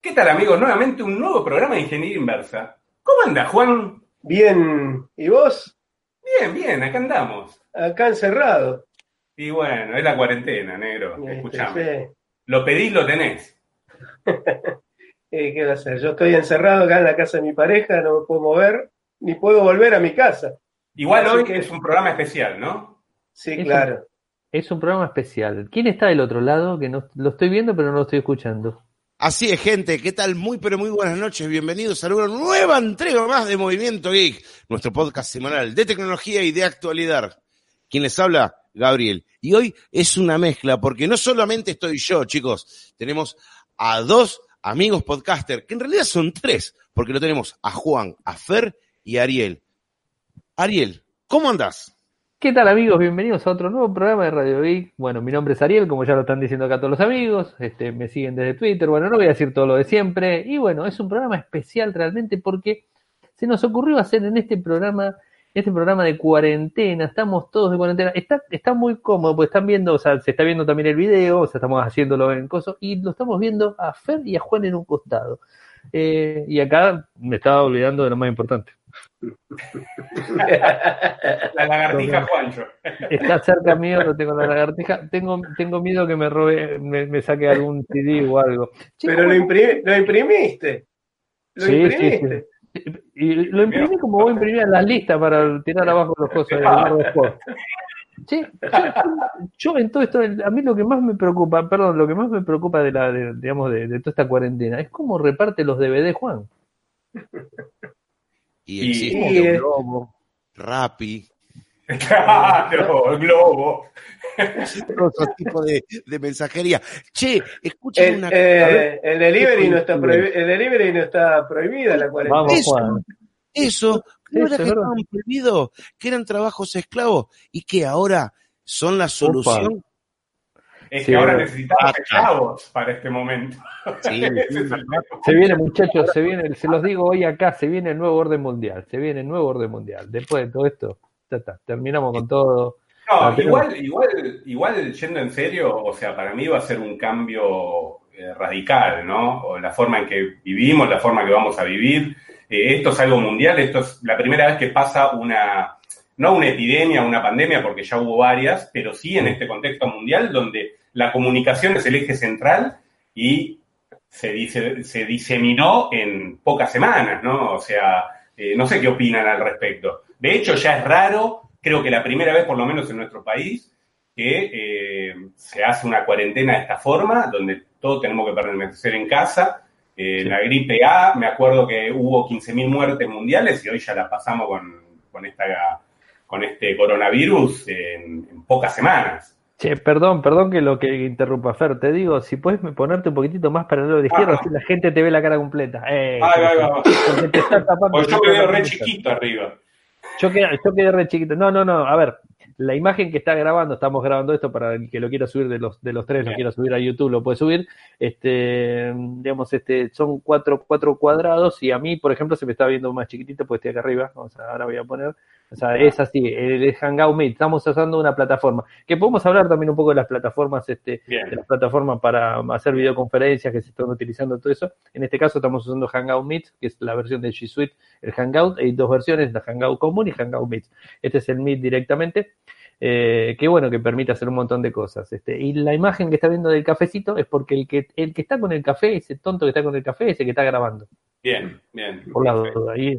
¿Qué tal amigos? Nuevamente un nuevo programa de Ingeniería Inversa. ¿Cómo anda Juan? Bien, ¿y vos? Bien, bien, acá andamos. Acá encerrado. Y bueno, es la cuarentena, negro. Este, Escuchame. sí. Lo pedís, lo tenés. Eh, ¿Qué va a hacer? Yo estoy encerrado acá en la casa de mi pareja, no me puedo mover, ni puedo volver a mi casa. Igual Así hoy que- es un programa especial, ¿no? Sí, claro. Es un programa especial. ¿Quién está del otro lado? Que no lo estoy viendo, pero no lo estoy escuchando. Así es, gente, ¿qué tal? Muy, pero muy buenas noches, bienvenidos a una nueva entrega más de Movimiento Geek, nuestro podcast semanal de tecnología y de actualidad. Quien les habla, Gabriel. Y hoy es una mezcla, porque no solamente estoy yo, chicos, tenemos a dos amigos podcaster, que en realidad son tres, porque lo tenemos a Juan, a Fer y a Ariel. Ariel, ¿cómo andás? ¿Qué tal amigos? Bienvenidos a otro nuevo programa de Radio Geek. Bueno, mi nombre es Ariel, como ya lo están diciendo acá todos los amigos. Este, me siguen desde Twitter. Bueno, no voy a decir todo lo de siempre. Y bueno, es un programa especial realmente porque se nos ocurrió hacer en este programa, este programa de cuarentena. Estamos todos de cuarentena. Está, está muy cómodo, pues están viendo, o sea, se está viendo también el video, o sea, estamos haciéndolo en coso, y lo estamos viendo a Fer y a Juan en un costado. Eh, y acá me estaba olvidando de lo más importante. La lagartija Juancho. Está cerca mío, lo tengo en la lagartija. Tengo, tengo miedo que me robe, me, me saque algún CD o algo. Pero lo, ¿cómo- imprimi- lo imprimiste. Lo Sí, sí, imprimiste. Y lo imprimí como vos imprimías las listas para tirar abajo los cosas. Sí, yo, yo en todo esto, a mí lo que más me preocupa, perdón, lo que más me preocupa de la, de- digamos, de, de toda esta cuarentena es cómo reparte los DVD Juan. Y existe y, Globo, Rappi, Claro, el globo. otro tipo de, de mensajería. Che, escuchen El, una eh, a ver, el delivery ¿qué no está el delivery no está prohibida la cuarentena. Vamos, Eso. Juan. Eso, ¿no Eso, era que estaban prohibidos, que eran trabajos esclavos y que ahora son la solución? Es Sí, que ahora necesitamos esclavos para este momento. Sí. Se viene, muchachos, se viene, se los digo hoy acá, se viene el nuevo orden mundial, se viene el nuevo orden mundial. Después de todo esto, ya está, terminamos con todo. No, Ah, igual, igual, igual, yendo en serio, o sea, para mí va a ser un cambio eh, radical, ¿no? O la forma en que vivimos, la forma que vamos a vivir. Eh, esto es algo mundial, esto es la primera vez que pasa una, no una epidemia, una pandemia, porque ya hubo varias, pero sí en este contexto mundial donde la comunicación es el eje central y se, dice, se diseminó en pocas semanas, ¿no? O sea, eh, no sé qué opinan al respecto. De hecho, ya es raro, creo que la primera vez, por lo menos en nuestro país, que eh, se hace una cuarentena de esta forma, donde todos tenemos que permanecer en casa. Eh, La gripe A, me acuerdo que hubo 15.000 muertes mundiales y hoy ya la pasamos con, con, esta, con este coronavirus en, en pocas semanas. Che, perdón, perdón que lo que interrumpa, Fer, te digo, si puedes ponerte un poquitito más para el lado de la izquierda, Ah. así la gente te ve la cara completa. Eh, Ay, ay, ay. porque te está tapando. Pues yo me veo re chiquito arriba. Yo quedé, yo quedé re chiquito. No, no, no. A ver, la imagen que está grabando, estamos grabando esto para el que lo quiera subir de los, de los tres, lo quiera subir a YouTube, lo puede subir. Este, digamos, este, son cuatro, cuatro cuadrados y a mí, por ejemplo, se me está viendo más chiquitito porque estoy acá arriba. O sea, ahora voy a poner. O sea, es así, el, Hangout Meet. Estamos usando una plataforma. Que podemos hablar también un poco de las plataformas, este, Bien. de las plataformas para hacer videoconferencias que se están utilizando todo eso. En este caso estamos usando Hangout Meet, que es la versión de G Suite, el Hangout. Hay dos versiones, la Hangout común y Hangout Meet. Este es el Meet directamente. Eh, que bueno, que permite hacer un montón de cosas. Este, y la imagen que está viendo del cafecito es porque el que, el que está con el café, ese tonto que está con el café, es el que está grabando. Bien, bien. Por la duda. Y.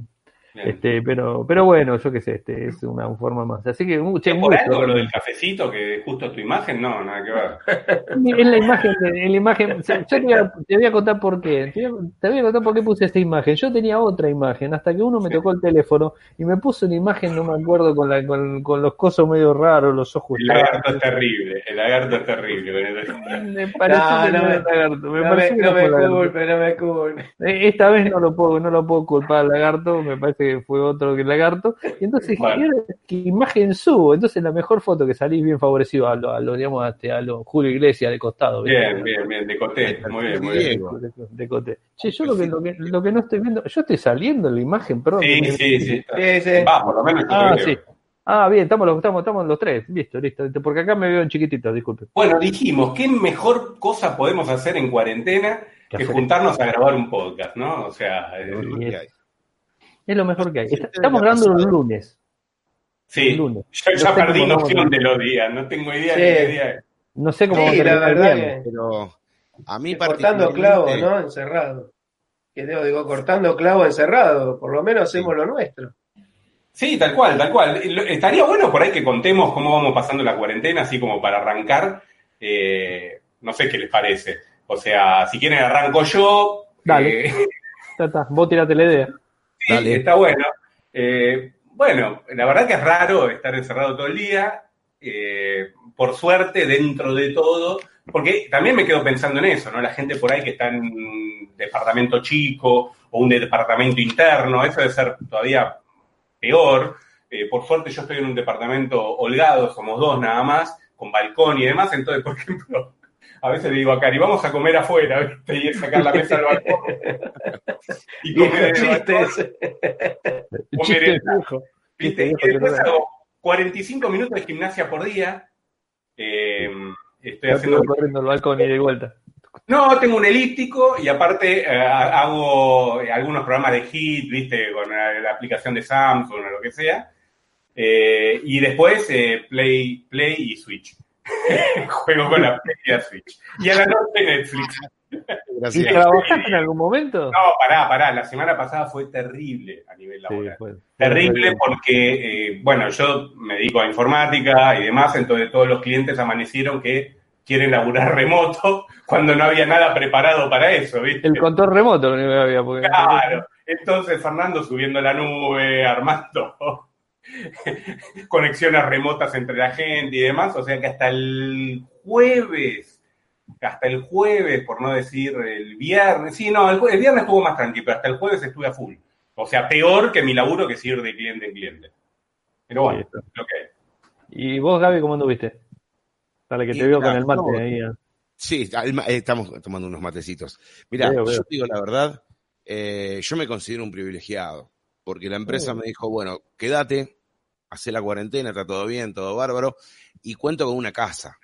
Este, pero, pero bueno, yo qué sé, este, es una forma más. Así que, uh, ¿Es un por gusto. algo lo del cafecito que justo tu imagen? No, nada que ver. En la imagen, en la imagen, yo te voy, a, te voy a contar por qué. Te voy a, te voy a contar por qué puse esta imagen. Yo tenía otra imagen, hasta que uno me tocó el teléfono y me puso una imagen, no me acuerdo, con, la, con, con los cosos medio raros, los ojos. El lagarto es terrible, el lagarto es terrible. Me pareció No, que no me- lagarto. Me me, me culpe, no me culpe. Eh, Esta vez no lo puedo, no lo puedo culpar al lagarto, me parece que fue otro que el lagarto. Y entonces dije, Bueno. ¿y ahora ¿qué imagen subo? Entonces la mejor foto que salís bien favorecido a lo, a lo digamos, a, este, a lo Julio Iglesias de costado. Bien, bien, bien, decoté. Muy bien, muy bien. De, de cote. Che, yo lo que, lo, que, lo que no estoy viendo, yo estoy saliendo en la imagen, perdón. Sí, me- sí, sí. Sí, sí. Va, por lo menos Ah, sí. Ah, bien, estamos los, estamos, estamos los tres. Listo, listo. Porque acá me veo en chiquitito, disculpe. Bueno, dijimos, ¿qué mejor cosa podemos hacer en cuarentena ¿Qué que hacer? juntarnos a grabar un podcast, no? O sea, eh, es, es lo mejor que hay. Estamos grabando los lunes. sí, lunes. yo No ya sé perdí noción de los días, no tengo idea Sí. de qué día es. No sé cómo Sí, la verdad que- Pero a mí cortando clavo, ¿no? Encerrado. Que digo, digo, cortando clavo encerrado. Por lo menos hacemos lo nuestro. Sí, tal cual, tal cual. Estaría bueno por ahí que contemos cómo vamos pasando la cuarentena, así como para arrancar. Eh, no sé qué les parece. O sea, si quieren arranco yo. Dale. Eh, Ya está, vos tirate la idea. Está bueno. Eh, bueno, la verdad que es raro estar encerrado todo el día. eh, por suerte, dentro de todo, porque también me quedo pensando en eso, ¿no? La gente por ahí que está en un departamento chico o un departamento interno, eso debe ser todavía peor. Eh, por suerte yo estoy en un departamento holgado, somos dos nada más, con balcón y demás, entonces, por ejemplo, a veces le digo a Cari, vamos a comer afuera, ¿viste? Y es sacar la mesa al balcón. Y comer en el balcón. Comer chiste el- viejo. ¿Viste? Viejo Y después no- hago 45 minutos de gimnasia por día. Eh, estoy Ya haciendo. corriendo al balcón y de vuelta. No, tengo un elíptico y aparte eh, hago eh, algunos programas de hit, ¿viste? Con la, la aplicación de Samsung o lo que sea. Eh, y después eh, Play, Play y Switch. Juego con la la Switch. Y a la noche Netflix. ¿Y trabajaste en algún momento? No, pará, pará. La semana pasada fue terrible a nivel Sí, laboral. fue- Terrible porque, eh, bueno, yo me dedico a informática y demás, entonces todos los clientes amanecieron que quieren laburar remoto cuando no había nada preparado para eso, ¿viste? El control remoto lo único que había. Porque... Claro. Entonces Fernando subiendo la nube, armando conexiones remotas entre la gente y demás, o sea que hasta el jueves, hasta el jueves, por no decir el viernes, sí, no, el, el viernes estuvo más tranquilo, pero hasta el jueves estuve a full. O sea, peor que mi laburo que es ir de cliente en cliente. Pero bueno, Sí, está. lo que hay. ¿Y vos, Gaby, cómo anduviste? Dale, que Y te veo con el mate no, ahí. ah. Sí, eh, estamos tomando unos matecitos. Mira, Veo, veo. yo te digo la verdad, eh, yo me considero un privilegiado, porque la empresa Oh. me dijo, bueno, quédate, hacé la cuarentena, está todo bien, todo bárbaro, y cuento con una casa.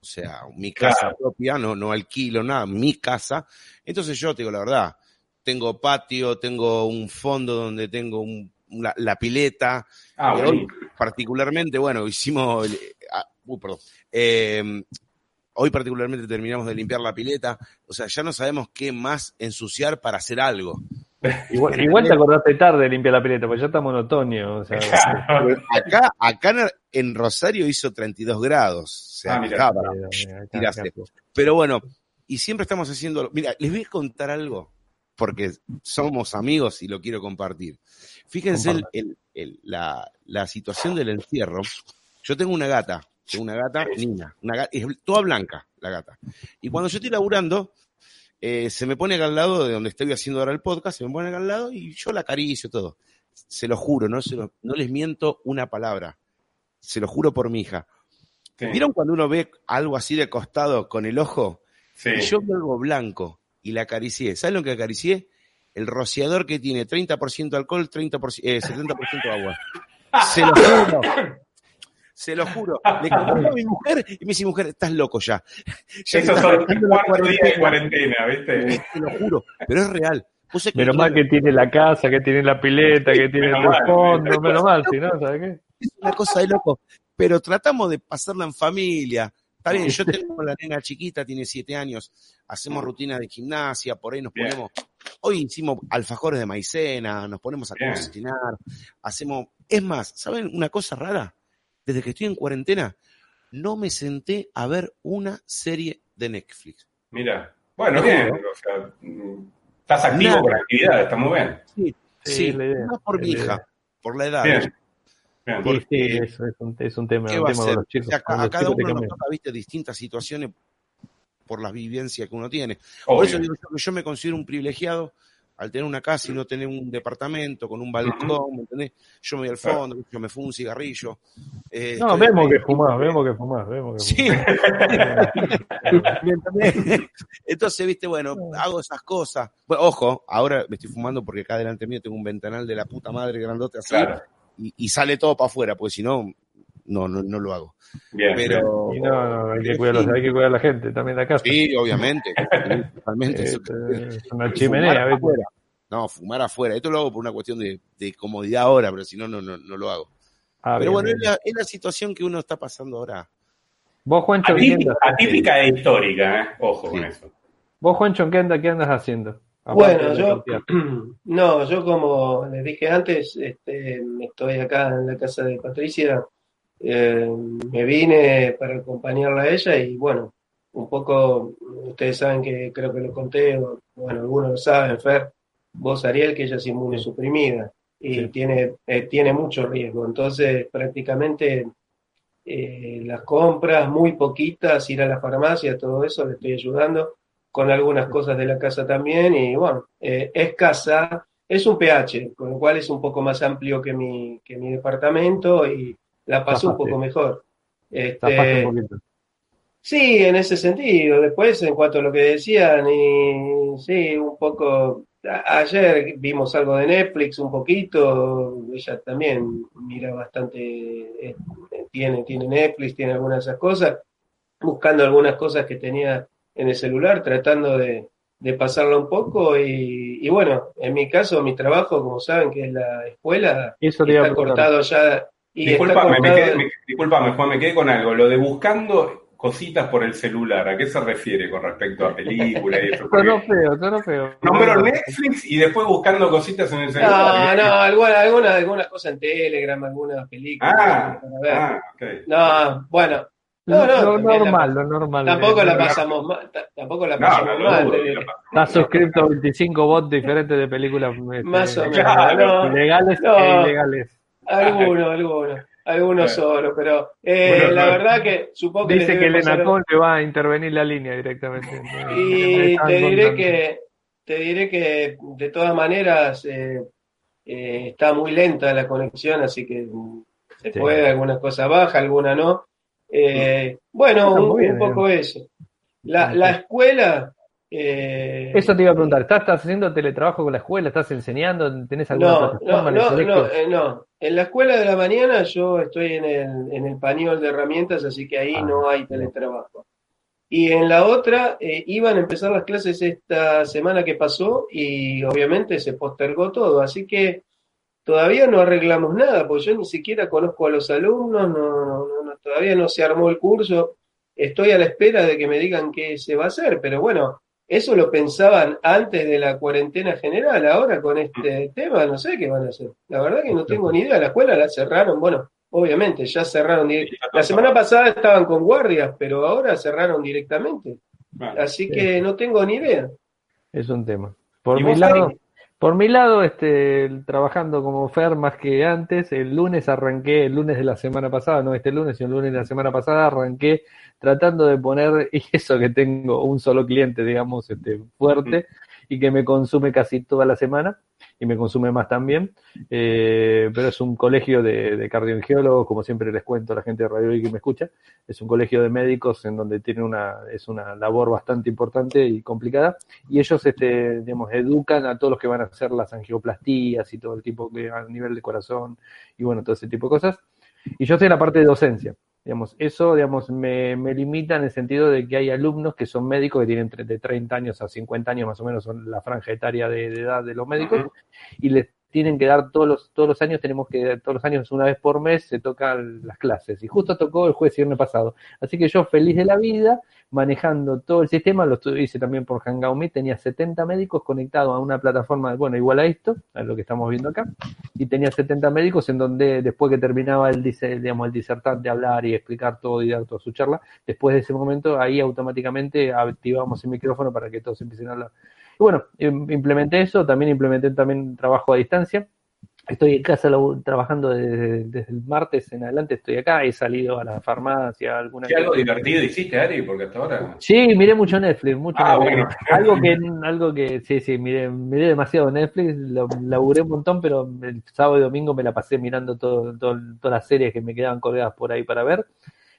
O sea, mi casa Claro. propia, no, no alquilo nada, mi casa. Entonces yo te digo la verdad, tengo patio, tengo un fondo donde tengo un- la pileta, Ah, bueno. hoy, particularmente, bueno, hicimos. ah, uh, perdón. Eh, hoy, particularmente, terminamos de limpiar la pileta. O sea, ya no sabemos qué más ensuciar para hacer algo. Igual, igual te acordaste tarde de limpiar la pileta, porque ya estamos en otoño. O sea, Acá, acá en- Rosario hizo 32 grados. O sea, Ah, mira. mira, acá- Pero bueno, y siempre estamos haciendo. Mira, les voy a contar algo, porque somos amigos y lo quiero compartir. Fíjense el- el- el- la, la situación del encierro. Yo tengo una gata, tengo una gata, Nina, una gata, es toda blanca la gata. Y cuando yo estoy laburando, eh, se me pone acá al lado de donde estoy haciendo ahora el podcast, se me pone acá al lado y yo la acaricio todo. Se lo juro, no, se lo- no les miento una palabra. Se lo juro por mi hija. Sí, ¿Vieron cuando uno ve algo así de costado con el ojo? sí. Y yo vi algo blanco y la acaricié. ¿Sabes lo que acaricié? El rociador que tiene 30% alcohol, 30%, eh, 70% agua. Se lo juro. Se lo juro. Le conté a mi mujer y me dice, mujer, estás loco ya. Ya Esos estás son cuatro días de cuarentena. ¿viste? Te lo juro. Pero es real. Menos mal que tiene la casa, que tiene la pileta, que tiene Menos el fondo, menos mal, si no, ¿sabes qué? es una cosa de loco. Pero tratamos de pasarla en familia. Está bien, yo tengo la nena chiquita, tiene siete años, hacemos rutina de gimnasia, por ahí nos Bien. ponemos Hoy hicimos alfajores de maicena, nos ponemos a cocinar, hacemos... Es más, ¿saben una cosa rara? Desde que estoy en cuarentena, no me senté a ver una serie de Netflix. Mira. Bueno, bien. juro. O sea, estás activo Nada. con la actividad, está muy bien. Sí, Sí, no por mi hija, por la edad. Bien. Bien. Sí, sí, porque- eso es un, es un tema, ¿Qué un va a ser? los chicos. O sea, con a los cada uno nos toca, viste, distintas situaciones por las vivencias que uno tiene. Por eso digo yo que yo me considero un privilegiado al tener una casa y no tener un departamento con un balcón, ¿me entendés? Yo me voy al fondo, yo me fumo un cigarrillo. eh, No, estoy- vemos que fumás, vemos que fumás, vemos que Sí. fumás. También. Entonces, viste, bueno, hago esas cosas. Bueno, ojo, ahora me estoy fumando porque acá delante mío tengo un ventanal de la puta madre grandote así Claro. y, y sale todo para afuera, porque si no, no, no, no lo hago. Bien. bien. Pero. Y no, no, hay que, cuidar, hay que cuidar a la gente también de la casa. Sí, obviamente. totalmente. Eh, Eso- es una chimenea, afuera. No, fumar afuera. Esto lo hago por una cuestión de, de comodidad ahora, pero si no, no, no, no lo hago. Ah, pero bien, bueno, bien. es la, es la situación que uno está pasando ahora. Vos, Juancho, ¿qué Atípica, atípica e histórica, ¿eh? Ojo con eso. vos, Juancho, ¿qué, andas, qué andas haciendo? Aparte Bueno, yo, no, yo como les dije antes, este, estoy acá en la casa de Patricia, eh, me vine para acompañarla a ella y bueno, un poco, ustedes saben que creo que lo conté, o, bueno, algunos lo saben, Fer, vos Ariel, que ella es inmunosuprimida y Sí. tiene, eh, tiene mucho riesgo, entonces prácticamente eh, las compras, muy poquitas, ir a la farmacia, todo eso, le estoy ayudando con algunas cosas de la casa también y bueno, eh, es casa, es un PH, con lo cual es un poco más amplio que mi, que mi departamento y la pasó un poco mejor. Este, un poquito. Sí, en ese sentido. Después, en cuanto a lo que decían, y sí, un poco. a- Ayer vimos algo de Netflix, un poquito. Ella también mira bastante. eh, tiene, tiene Netflix, tiene algunas de esas cosas. Buscando algunas cosas que tenía en el celular, tratando de, de pasarla un poco. Y, y bueno, en mi caso, mi trabajo, como saben, que es la escuela, Eso está cortado ya. Disculpame, me quedé, me, disculpame, Juan, me quedé con algo. Lo de buscando cositas por el celular, ¿a qué se refiere con respecto a películas y eso? Feo, sonó feo. Nombró Netflix y después buscando cositas en el No, celular. no, alguna, alguna, alguna cosa en Telegram, algunas películas. Ah, para ver. ah, ok. No, bueno, no, no, lo la- normal, lo normal. tampoco la no, pasamos mal, ta- tampoco la No, pasamos no, mal. Estás suscrito a 25 bots diferentes de películas este, Más o menos. Claro. no, legales No. e ilegales. Algunos, algunos, algunos solo, pero eh, Bueno, la verdad que supongo que Dice que Elena Cole te va a intervenir la línea directamente. Y te diré contando. que te diré que de todas maneras eh, eh, está muy lenta la conexión, así que mm, se Sí. puede, algunas cosas baja, algunas no. Eh, bueno, un, un poco eso. La, la escuela. Eh, Eso te iba a preguntar, ¿estás, estás haciendo teletrabajo con la escuela? ¿Estás enseñando? ¿Tenés alguna No, plataforma no, en el no, no, eh, no. En la escuela de la mañana yo estoy en el, en el pañol de herramientas, así que ahí Ah, no hay teletrabajo. Y en la otra eh, iban a empezar las clases esta semana que pasó y obviamente se postergó todo, así que todavía no arreglamos nada, porque yo ni siquiera conozco a los alumnos, no, no, no, no, todavía no se armó el curso, estoy a la espera de que me digan qué se va a hacer, pero bueno, eso lo pensaban antes de la cuarentena general, ahora con este tema no sé qué van a hacer. La verdad que no tengo ni idea, la escuela la cerraron, bueno, obviamente ya cerraron, direct- la semana pasada estaban con guardias, pero ahora cerraron directamente, así que no tengo ni idea. Es un tema. Por ¿Y mi lado? Por mi lado, este, trabajando como Fer más que antes, el lunes arranqué, el lunes de la semana pasada, no este lunes, sino el lunes de la semana pasada, arranqué tratando de poner, y eso que tengo un solo cliente, digamos, este, fuerte, y que me consume casi toda la semana, y me consume más también, eh, pero es un colegio de, de como siempre les cuento a la gente de Radio que me escucha, es un colegio de médicos en donde tiene una, es una labor bastante importante y complicada, y ellos este, digamos, educan a todos los que van a hacer las angioplastías y todo el tipo de a nivel de corazón y bueno, todo ese tipo de cosas. Y yo estoy la parte de docencia. Digamos, eso digamos, me, me limita en el sentido de que hay alumnos que son médicos que tienen entre de 30 años a 50 años más o menos, son la franja etaria de, de edad de los médicos, y les tienen que dar todos los, todos los años, tenemos que, todos los años, una vez por mes, se tocan las clases. Y justo tocó el jueves y viernes pasado. Así que yo feliz de la vida, manejando todo el sistema, lo hice también por Hangout Meet, tenía 70 médicos conectados a una plataforma, bueno, igual a esto, a lo que estamos viendo acá, y tenía 70 médicos en donde después que terminaba el, digamos, el disertante hablar y explicar todo y dar toda su charla, después de ese momento ahí automáticamente activamos el micrófono para que todos empiecen a hablar. Y bueno, implementé eso, también implementé también trabajo a distancia. Estoy en casa trabajando desde, el martes en adelante, estoy acá, he salido a la farmacia, alguna ¿Qué algo divertido hiciste, Ari? Porque hasta ahora... Sí, miré mucho Netflix, mucho ah, Algo que, algo que, sí, sí, miré, miré demasiado Netflix, lo, laburé un montón, pero el sábado y domingo me la pasé mirando todo, todas las series que me quedaban colgadas por ahí para ver.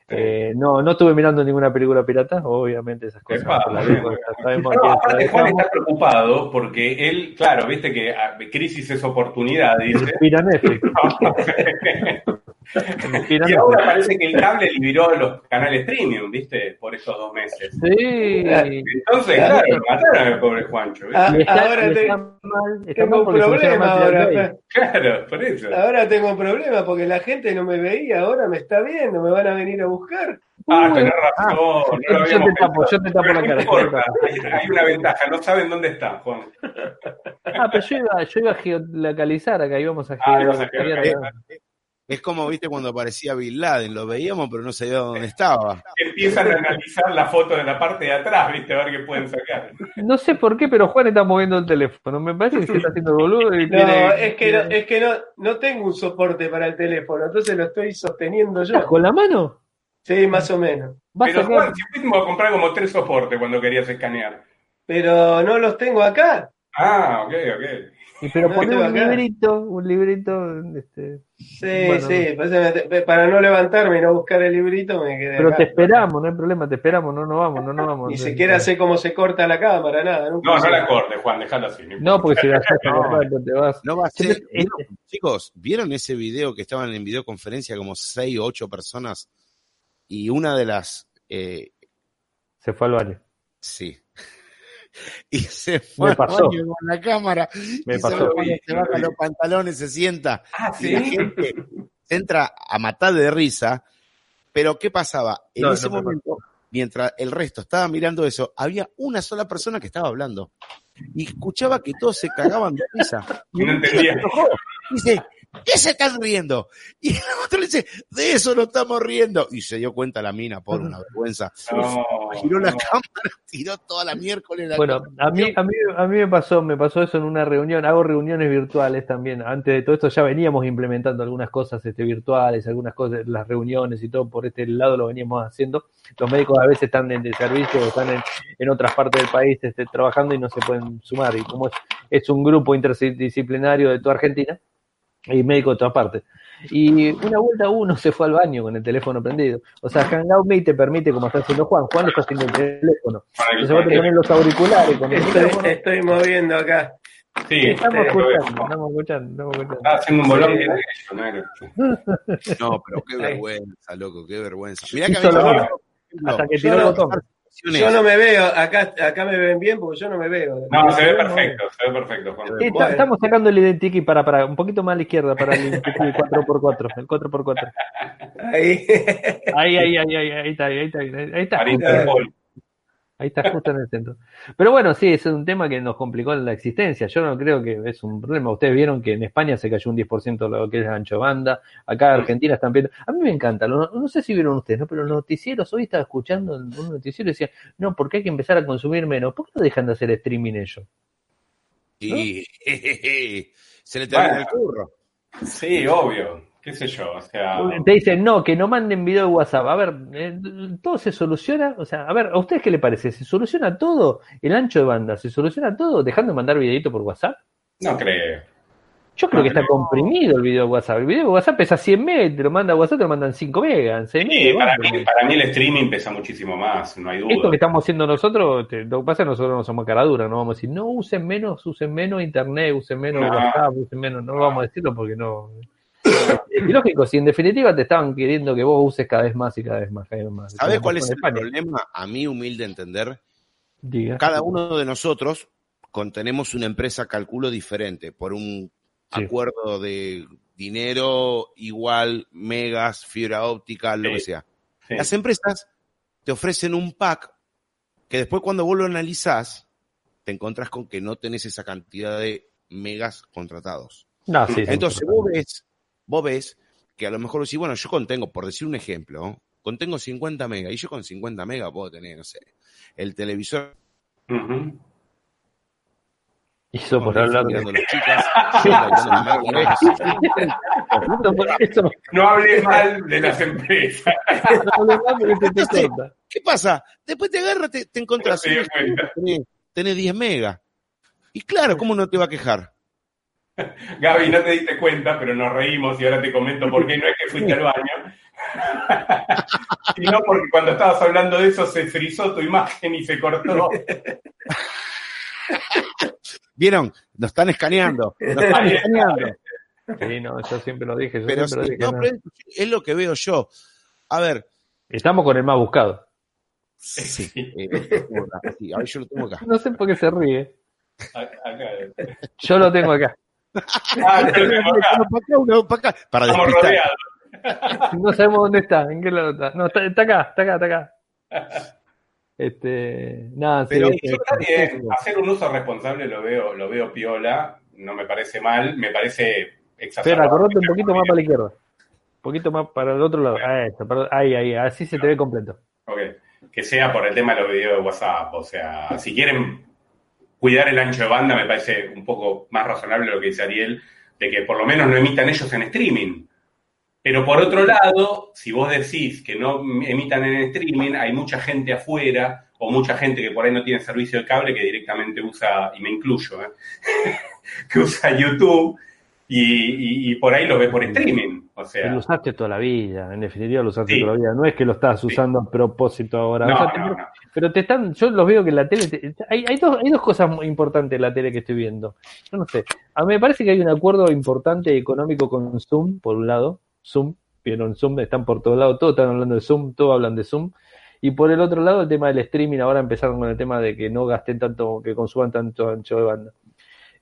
Eh, no, no estuve mirando ninguna película pirata, obviamente esas cosas. aparte Juan está preocupado porque él, claro, viste que ah, crisis es oportunidad, dice. Mira Netflix. y ahora parece que el cable liberó los canales premium, ¿viste? Por esos dos meses. Sí. Entonces, claro, claro mataron al pobre Juancho. Ah, ahora tengo un problema ahora. Claro, por eso. Ahora tengo un problema porque la gente no me veía, ahora me está viendo, me van a venir a buscar. Ah, tenés razón. Ah, no yo, te tapo, yo te tapo la cara. Hay, una ventaja, no saben dónde está, Juan. Ah, pero yo iba, yo iba a geolocalizar acá, íbamos a geolocalizar. Ah, es como, viste, cuando aparecía Bin Laden, lo veíamos, pero no sabía dónde estaba. Empiezan a analizar la foto de la parte de atrás, viste, a ver qué pueden sacar. No sé por qué, pero Juan está moviendo el teléfono. Me parece que se está haciendo boludo. Y no, es que, no, es que no, no tengo un soporte para el teléfono, entonces lo estoy sosteniendo yo. ¿Con la mano? Sí, más o menos. Pero Juan, si fuiste a comprar como tres soportes cuando querías escanear. Pero no los tengo acá. Ah, ok, ok. Y pero poner un librito, un librito, este, Sí, sí, para no levantarme y no buscar el librito me quedé. Pero te esperamos, no hay problema, te esperamos, no nos vamos, no nos vamos. Ni siquiera sé cómo se corta la cámara, nada. No, no la cortes, Juan, déjala así. No, porque si la no, te vas. No va a ser. Chicos, ¿vieron ese video que estaban en videoconferencia como seis o ocho personas? Y una de las. Eh... Se fue al baño. Sí. y se fue con la cámara me pasó. Se, baja los pantalones, se sienta ah, y la gente entra a matar de risa. Pero ¿qué pasaba? En ese momento, mientras el resto estaba mirando eso, había una sola persona que estaba hablando y escuchaba que todos se cagaban de risa. No entendía. Dice, ¿qué se están riendo? Y el otro le dice, de eso no estamos riendo. Y se dio cuenta la mina, por una vergüenza. Giró la cámara, tiró toda la miércoles. bueno, a mí, a, mí, a mí me pasó, me pasó eso en una reunión. Hago reuniones virtuales también. Antes de todo esto ya veníamos implementando algunas cosas este, virtuales, algunas cosas, las reuniones y todo por este lado lo veníamos haciendo. Los médicos a veces están en el servicio o están en, en otras partes del país este, trabajando y no se pueden sumar. Y como es, es un grupo interdisciplinario de toda Argentina, y médico de todas partes. Y una vuelta uno se fue al baño con el teléfono prendido. O sea, Hangout Me te permite, como está haciendo Juan, Juan está haciendo el teléfono. Entonces vos te pones los auriculares con el estoy, teléfono. Estoy moviendo acá. Sí, estamos, escuchando, estamos escuchando, estamos escuchando. Está haciendo un bolón que no, pero qué vergüenza, loco, qué vergüenza. Mirá que a hasta que tiró el botón. Yo no me veo, acá, acá me ven bien porque yo no me veo. No, se ve perfecto, se ve perfecto. estamos sacando el identity para, para un poquito más a la izquierda para el identity 4x4, el 4x4. Ahí. Ahí, ahí, ahí, ahí, ahí está, ahí está, ahí está. Ahí está. Ahí está justo en el centro. Pero bueno, sí, es un tema que nos complicó la existencia. Yo no creo que es un problema. Ustedes vieron que en España se cayó un 10% lo que es ancho banda. Acá en Argentina están viendo. A mí me encanta. No, sé si vieron ustedes, ¿no? pero los noticieros, hoy estaba escuchando un noticiero y decía, no, porque hay que empezar a consumir menos. ¿Por qué no dejan de hacer streaming ellos? Y se le termina el curro. Sí, obvio qué sé yo, o sea... Te dicen, no, que no manden video de WhatsApp. A ver, eh, todo se soluciona, o sea, a ver, ¿a ustedes qué le parece? ¿Se soluciona todo? ¿El ancho de banda se soluciona todo dejando de mandar videito por WhatsApp? No creo. Yo creo que está comprimido el video de WhatsApp. El video de WhatsApp pesa 100 megas, te lo manda WhatsApp, te lo mandan 5 megas. Sí, para, mí, para, mí, el streaming pesa muchísimo más, no hay duda. Esto que estamos haciendo nosotros, lo que pasa es que nosotros no somos cara dura, no vamos a decir, no usen menos, usen menos internet, usen menos WhatsApp, usen menos, no, no vamos a decirlo porque no es lógico, si en definitiva te estaban queriendo que vos uses cada vez más y cada vez más. ¿Sabes cuál es el problema? A mí, humilde entender. Cada uno de nosotros contenemos una empresa, calculo, diferente. Por un acuerdo de dinero igual, megas, fibra óptica, lo Sí. que sea. Sí. Las empresas te ofrecen un pack que después cuando vos lo analizás, te encontrás con que no tenés esa cantidad de megas contratados. No, sí, sí, Entonces vos ves, vos ves que a lo mejor decís, bueno, yo contengo, por decir un ejemplo, contengo 50 megas y yo con 50 megas puedo tener, no sé, el televisor Ujú. Hizo por hablar de las chicas. No hables mal de las empresas. No le va porque se te Entonces, corta. ¿Qué pasa? Después te agarras, te, te encontrás, tenés 10 megas. Y claro, ¿cómo no te va a quejar? Gaby, no te diste cuenta, pero nos reímos y ahora te comento por qué no es que fuiste al baño. Sino porque cuando estabas hablando de eso se frizó tu imagen y se cortó. ¿Vieron? Nos están escaneando. Nos están escaneando. Sí, no, yo siempre lo dije. Yo Pero, siempre lo dije, no, no. pero es lo que veo yo. A ver, Estamos con el más buscado. sí, eh, sí, a ver, yo lo tengo acá. No sé por qué se ríe. Acá. Yo lo tengo acá. Ah. Uno para acá, despistar. No sabemos dónde está, en qué lado está. No, está, está acá, está acá, está acá. Este, nada, sí, Pero este, yo está bien, hacer un uso responsable lo veo, lo veo piola, no me parece mal, me parece exagerado. Espera, acordate un poquito más para la izquierda. Un poquito más para el otro lado. Ah, eso, para- ahí, ahí, así se te ve completo. Ok. Que sea por el tema de los videos de WhatsApp. O sea, si quieren cuidar el ancho de banda, me parece un poco más razonable lo que dice Ariel, de que por lo menos no emitan ellos en streaming. Pero por otro lado, si vos decís que no emitan en streaming, hay mucha gente afuera o mucha gente que por ahí no tiene servicio de cable que directamente usa, y me incluyo, ¿eh? que usa YouTube y, y- y por ahí lo ve por streaming. O sea, lo usaste toda la vida, en definitiva lo usaste Sí. toda la vida. No es que lo estás Sí. usando a propósito ahora. no, O sea, te- no, no. Pero te están, yo los veo que en la tele, te- hay, hay, dos, hay dos cosas muy importantes en la tele que estoy viendo. Yo no sé, a mí me parece que hay un acuerdo importante económico con Zoom, por un lado, Zoom, vieron Zoom, están por todos lados, todos están hablando de Zoom, todos hablan de Zoom. Y por el otro lado, el tema del streaming, ahora empezaron con el tema de que no gasten tanto, que consuman tanto ancho de banda.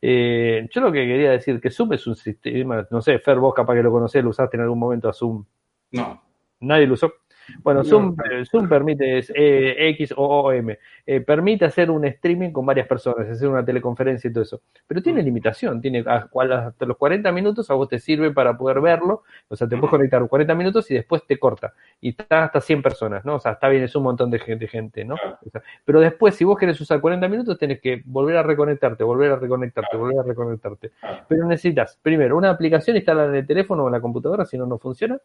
Eh, yo lo que quería decir, que Zoom es un sistema, no sé, Fer, vos capaz que lo conocés, lo usaste en algún momento a Zoom. No. Nadie lo usó. Bueno, No. Zoom, eh, Zoom permite, es, eh, X o O M, eh, permite hacer un streaming con varias personas, hacer una teleconferencia y todo eso. Pero tiene limitación, tiene hasta los 40 minutos a vos te sirve para poder verlo, o sea, te puedes conectar 40 minutos y después te corta. Y está hasta 100 personas, ¿no? O sea, está bien, es un montón de gente, gente ¿no? Claro. O sea, pero después, si vos querés usar 40 minutos, tenés que volver a reconectarte, volver a reconectarte, volver a reconectarte. Pero necesitas, primero, una aplicación instalada en el teléfono o en la computadora, si no, no funciona.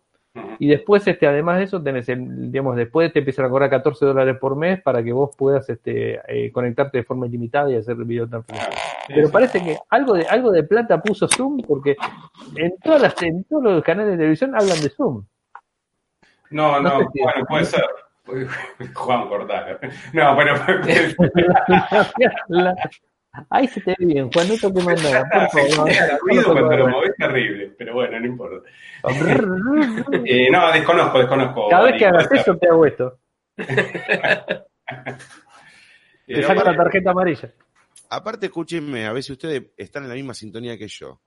Y después, este, además de eso, tenés, digamos, después te empiezan a cobrar 14 dólares por mes para que vos puedas este, eh, conectarte de forma ilimitada y hacer videoconferencia. Pero Sí, parece que algo de, algo de plata puso Zoom porque en todas las, en todos los canales de televisión hablan de Zoom. No, No no, sé si- bueno, puede ser. Juan Cortázar. No, pero La- ahí se te ve bien, Juan, no toques más nada, por favor. el ruido cuando lo movés terrible, pero bueno, no importa. Eh, no, desconozco, desconozco. Cada vez que hagas eso te hago esto. Te saco aparte- la tarjeta amarilla. Aparte, escúchenme, a ver si ustedes están en la misma sintonía que yo.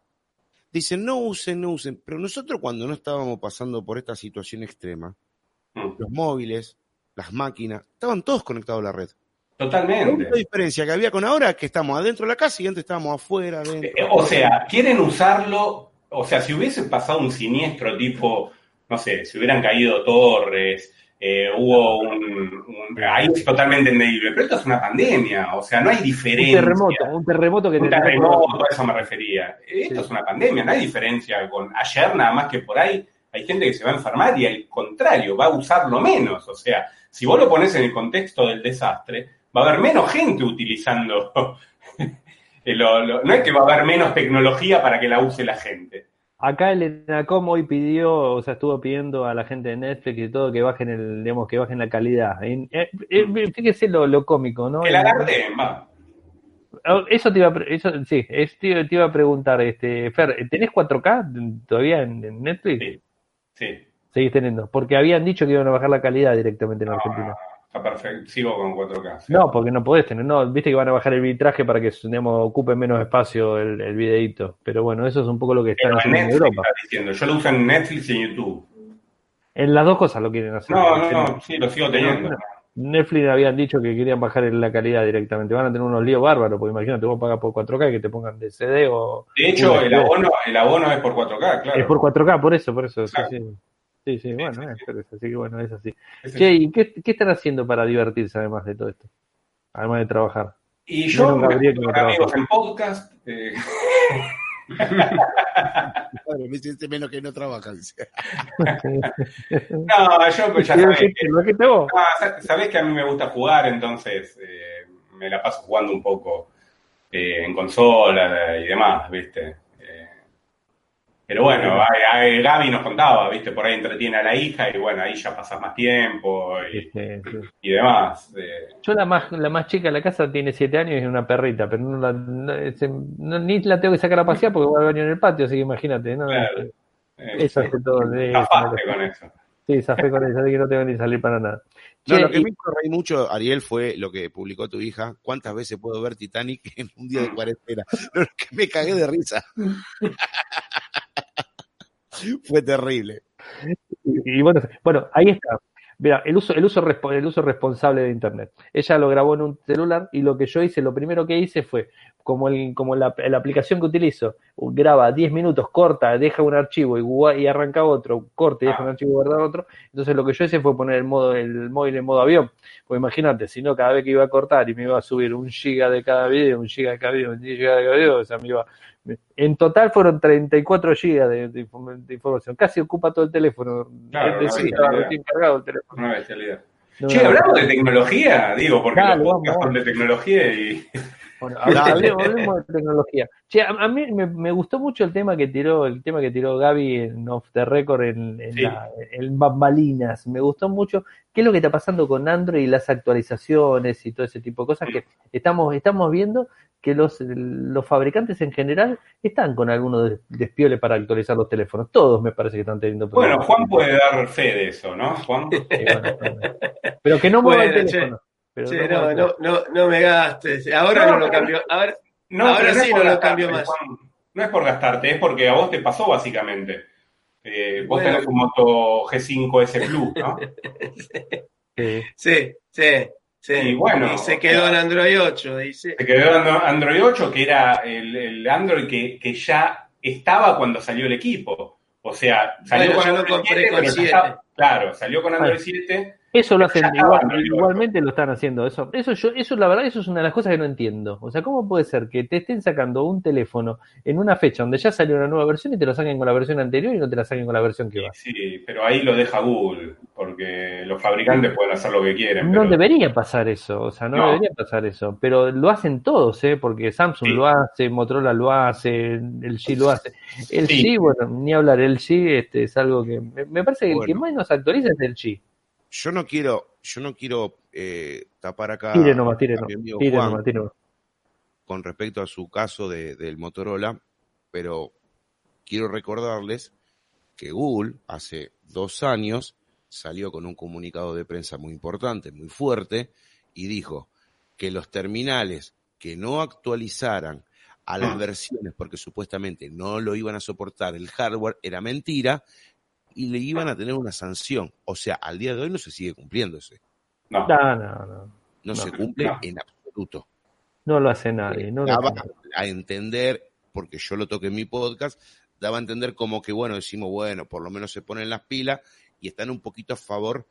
Dicen, no usen, no usen. Pero nosotros cuando no estábamos pasando por esta situación extrema, Mm, los móviles, las máquinas, estaban todos conectados a la red. La Totalmente. única diferencia que había con ahora es que estamos adentro de la casa y antes estábamos afuera, adentro. Eh, O sea, quieren usarlo, o sea, si hubiese pasado un siniestro tipo, no sé, si hubieran caído torres, eh, hubo un, un- Ahí es totalmente entendible, pero esto es una pandemia, o sea, no hay Un diferencia. terremoto, un terremoto que Un te terremoto, a eso me refería. Esto Sí. es una pandemia, no hay diferencia con ayer, nada más que por ahí hay gente que se va a enfermar y al contrario, va a usarlo menos. O sea, si vos lo pones en el contexto del desastre, va a haber menos gente utilizando. lo- lo- no es que va a haber menos tecnología para que la use la gente. Acá el ENACOM hoy pidió, o sea, estuvo pidiendo a la gente de Netflix y todo que bajen el, digamos, que bajen la calidad. En- eh, eh, fíjese lo, lo cómico, ¿no? El agarre, va. Oh, Eso te iba a, eso, sí, te, te iba a preguntar, este, Fer, ¿tenés 4K todavía en, en Netflix? Sí. Sí. Seguís teniendo, porque habían dicho que iban a bajar la calidad directamente en No, Argentina. Está perfecto. Sigo con 4K. sí. No, porque no podés tener, no, viste que van a bajar el vitraje para que digamos, ocupe menos espacio el, el videíto. Pero bueno, eso es un poco lo que están Pero haciendo en Netflix Europa. está diciendo. Yo lo uso en Netflix y en YouTube. En las dos cosas lo quieren hacer. No, no, no, sí, lo sigo teniendo. Netflix habían dicho que querían bajar la calidad directamente. Van a tener unos líos bárbaros, porque imagínate, vos pagas por 4K y que te pongan de CD o. De hecho, el abono, el abono es por 4K, claro. Es por 4K, por eso, por eso. Claro. sí. Sí, sí, bueno, es, pero es así que bueno, es así. Che, ¿y qué, qué están haciendo para divertirse además de todo esto? Además de trabajar. Y yo me que con amigos trabaja. en podcast. eh, Claro, me siente menos que no trabajan. no, yo pues, ya ¿Qué- sabés, no, sa- sabés que a mí me gusta jugar, entonces eh, me la paso jugando un poco eh, en consola y demás, ¿viste? Eh, pero bueno, hay- Gaby nos contaba, ¿viste? Por ahí entretiene a la hija y bueno, ahí ya pasas más tiempo y, Sí, sí. y demás. eh. Yo la más, la más chica de la casa tiene 7 años y es una perrita, pero no la, no- ese- no- ni la tengo que sacar a pasear porque va al baño en el patio, así que imagínate, ¿no? Claro. Este, Eh, Eso hace todo. de- zafaste con eso. Sí, zafé con eso, así que no tengo ni salir para nada. No, Che, lo que y- me hizo reír mucho, Ariel, fue lo que publicó tu hija. ¿Cuántas veces puedo ver Titanic en un día de cuarentena? No, que me cagué de risa. fue terrible. Y, y bueno, bueno, ahí está. Mira, el uso, el uso, el uso responsable de internet. Ella lo grabó en un celular y lo que yo hice, lo primero que hice fue, como el, como la, la aplicación que utilizo, graba 10 minutos, corta, deja un archivo y, arranca otro, corta y deja un archivo y guarda otro. Entonces lo que yo hice fue poner el modo, el móvil en modo avión. Pues imagínate, si no, cada vez que iba a cortar y me iba a subir un giga de cada video, un giga de cada video, un giga de cada video, o sea, me iba, en total fueron 34 gigas de, de de información. Casi ocupa todo el teléfono. Claro, una sí, cargado el teléfono. Una bestialidad. No, Che, hablamos de tecnología, digo, porque Dale, los podcasts son de tecnología y. Bueno, hablemos, de tecnología. Che, a, a mí me, me gustó mucho el tema que tiró, el tema que tiró Gaby en Off the Record en, en, Sí. la- en Bambalinas. Me gustó mucho qué es lo que está pasando con Android y las actualizaciones y todo ese tipo de cosas que estamos, estamos viendo que los, los fabricantes en general están con algunos des- despioles para actualizar los teléfonos. Todos me parece que están teniendo Bueno, problemas. Juan puede dar fe de eso, ¿no? Juan. Sí, bueno, bueno. Pero que no mueva el Bueno, teléfono. Pero Che, no no, no, no, no me gastes. Ahora No, no, lo cambio. Ahora, No, Ahora sí es por no lo gastarte, cambio más. Juan. No es por gastarte, es porque a vos te pasó básicamente. Eh, vos Bueno. tenés un Moto G5 S Plus, ¿no? Sí. sí, sí, sí. Y bueno, Y se quedó en Android 8, dice. Se quedó en Android 8, que era el, el Android que, que ya estaba cuando salió el equipo. O sea, salió Bueno, con Android compré 7, con pero ya 7. estaba- Claro, salió con Android Ah. 7. Eso lo hacen igual- igualmente lo están haciendo. Eso, eso yo, eso la verdad, eso es una de las cosas que no entiendo. O sea, ¿cómo puede ser que te estén sacando un teléfono en una fecha donde ya salió una nueva versión y te lo saquen con la versión anterior y no te la saquen con la versión que va? Sí, pero ahí lo deja Google, porque los fabricantes pueden hacer lo que quieren. No pero- debería pasar eso, o sea, no, No. debería pasar eso, pero lo hacen todos, ¿eh? Porque Samsung Sí. lo hace, Motorola lo hace, el G lo hace. El Sí. G, bueno, ni hablar, el G este, es algo que me, me parece que el que más nos actualiza es el G. Yo no quiero, yo no quiero eh, tapar acá Tire nomás, tire a mi nomás, amigo tire Juan nomás, tire nomás. con respecto a su caso de- del Motorola, pero quiero recordarles que Google hace dos años salió con un comunicado de prensa muy importante, muy fuerte, y dijo que los terminales que no actualizaran a las versiones porque supuestamente no lo iban a soportar el hardware era mentira y le iban a tener una sanción. O sea, al día de hoy no se sigue cumpliendo ese. No. No, no, no, No, se cumple no. en absoluto. no lo hace nadie. No daba a entender, porque yo lo toqué en mi podcast, daba a entender como que, bueno, decimos, bueno, por lo menos se ponen las pilas y están un poquito a favor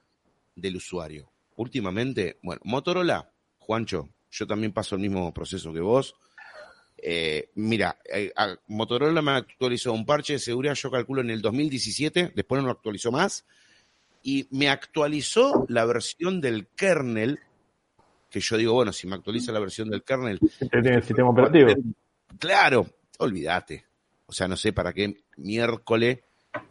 del usuario. Últimamente, bueno, Motorola, Juancho, yo también paso el mismo proceso que vos. Eh, mira, eh, a- Motorola me actualizó un parche de seguridad, yo calculo en el 2017, después no lo actualizó más, y me actualizó la versión del kernel, que yo digo, bueno, si me actualiza la versión del kernel, tiene el sistema operativo. Claro, olvídate. O sea, no sé para qué miércoles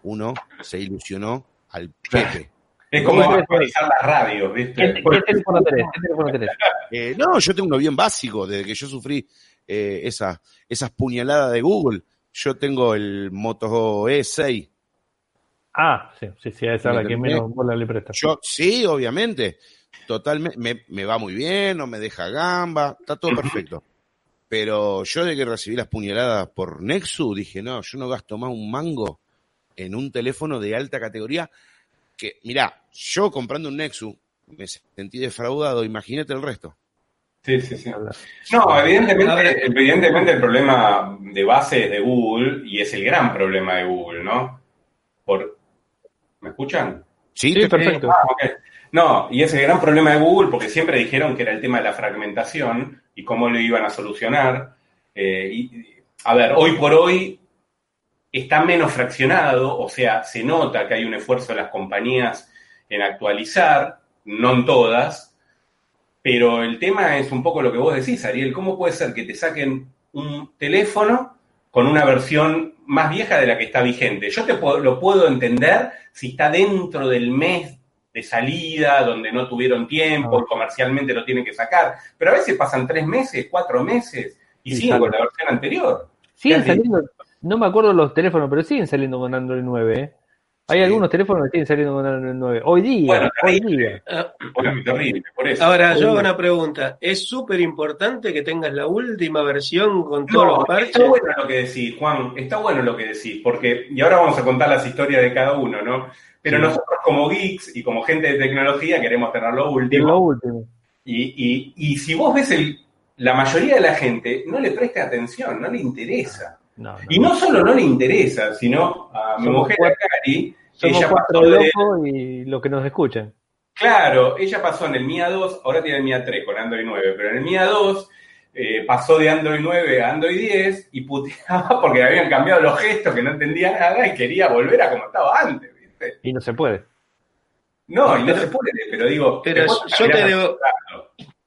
uno se ilusionó al Pepe. Es como actualizar las radios, ¿Qué, ¿viste? qué teléfono tenés? ¿Qué teléfono tenés? Eh, no, yo tengo uno bien básico, desde que yo sufrí eh, esa, esas puñaladas de Google. Yo tengo el Moto E6. Ah, sí, sí, sí, esa es la que menos bola le presta. Yo, sí, obviamente. totalmente, me, me va muy bien, no me deja gamba, está todo perfecto. Pero yo de que recibí las puñaladas por Nexus, dije, no, yo no gasto más un mango en un teléfono de alta categoría que, mirá, yo comprando un Nexus me sentí defraudado, imagínate el resto. Sí, sí, sí. No, evidentemente, evidentemente el problema de base es de Google y es el gran problema de Google, ¿no? Por... ¿Me escuchan? Sí, perfecto. Ah. No, y es el gran problema de Google porque siempre dijeron que era el tema de la fragmentación y cómo lo iban a solucionar. Eh, y, a ver, hoy por hoy está menos fraccionado, o sea, se nota que hay un esfuerzo de las compañías en actualizar, no en todas, pero el tema es un poco lo que vos decís, Ariel, ¿cómo puede ser que te saquen un teléfono con una versión más vieja de la que está vigente? Yo te puedo- lo puedo entender si está dentro del mes de salida, donde no tuvieron tiempo, Ah. comercialmente lo tienen que sacar, pero a veces pasan tres meses, cuatro meses y siguen con la versión anterior. Siguen saliendo, no me acuerdo los teléfonos, pero siguen saliendo con Android 9. ¿eh? Hay Sí. algunos teléfonos que siguen saliendo con Android 9. Hoy día, Bueno, hoy día. Ah, Bueno, terrible, por eso. Ahora, yo hago una pregunta. ¿Es súper importante que tengas la última versión con todos No, los parches? está bueno lo que decís, Juan, está bueno lo que decís, porque, y ahora vamos a contar las historias de cada uno, ¿no? Pero Sí. nosotros como geeks y como gente de tecnología queremos tener lo último. lo último. Y, y, y si vos ves el, la mayoría de la gente no le presta atención, no le interesa. No, no. Y no solo no le interesa, sino a mi Somos mujer, cuatro- a Cari, Somos ella pasó de, y los que nos escuchan. Claro, ella pasó en el MIA 2, ahora tiene el MIA 3 con Android 9, pero en el MIA 2 eh, pasó de Android 9 a Android 10 y puteaba porque habían cambiado los gestos, que no entendía nada y quería volver a como estaba antes, ¿viste? Y no se puede. No, y no se puede, pero digo... Pero yo te digo-.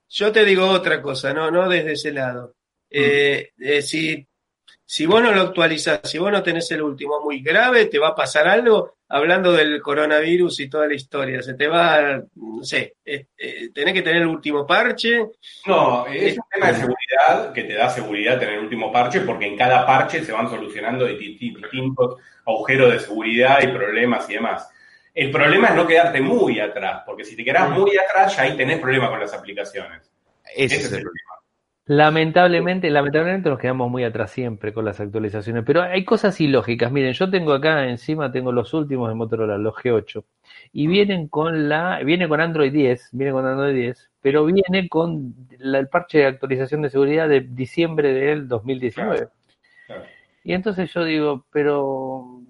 Yo te digo otra cosa, no, no desde ese lado. Eh, eh, si, si vos no lo actualizás, si vos no tenés el último muy grave, te va a pasar algo hablando del coronavirus y toda la historia. Se te va, no sé, eh, eh, tenés que tener el último parche. No, es un tema de seguridad que te da seguridad tener el último parche porque en cada parche se van solucionando di- di- distintos agujeros de seguridad y problemas y demás. El problema es no quedarte muy atrás, porque si te quedás muy atrás ya ahí tenés problemas con las aplicaciones. Ese Ese es el problema. Lamentablemente, lamentablemente nos quedamos muy atrás siempre con las actualizaciones, pero hay cosas ilógicas. Miren, yo tengo acá encima tengo los últimos de Motorola, los G8, y vienen con la, viene con Android 10, viene con Android 10, pero viene con la- el parche de actualización de seguridad de diciembre del 2019. Claro. Y entonces yo digo, pero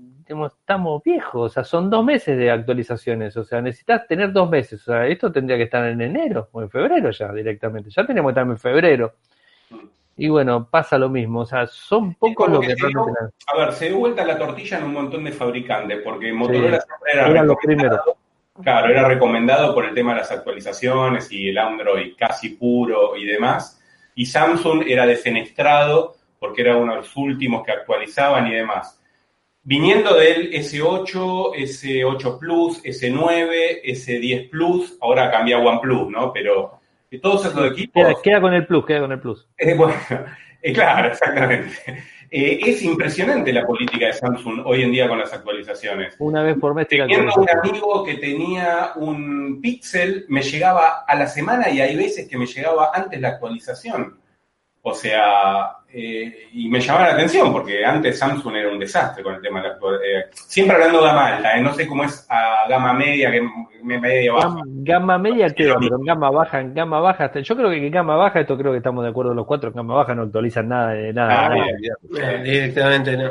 estamos viejos, o sea, son dos meses de actualizaciones, o sea, necesitas tener dos meses, o sea, esto tendría que estar en enero o en febrero ya directamente, ya tenemos que estar en febrero. Y bueno, pasa lo mismo, o sea, son pocos los que dio- A ver, se dio vuelta la tortilla en un montón de fabricantes, porque Motorola siempre era eran los recomendado, claro, era recomendado por el tema de las actualizaciones y el Android casi puro y demás, y Samsung era defenestrado porque era uno de los últimos que actualizaban y demás. Viniendo del S8, S8 Plus, S9, S10 Plus, ahora cambia OnePlus, ¿no? Pero de todos esos equipos... Queda, queda con el plus, queda con el plus. Eh, bueno, eh, claro, exactamente. Eh, es impresionante la política de Samsung hoy en día con las actualizaciones. Una vez por mes Teniendo un amigo que tenía un Pixel, me llegaba a la semana y hay veces que me llegaba antes la actualización. O sea, eh, y me llamaba la atención porque antes Samsung era un desastre con el tema de la actual- eh, siempre hablando de gama alta, eh, no sé cómo es a gama media, que me- media baja. Gama, gama media queda, pero en gama baja, en gama baja, hasta- yo creo que en gama baja, esto creo que estamos de acuerdo los cuatro, en gama baja no actualizan nada de nada. Ah, nada. bien. Eh, directamente no.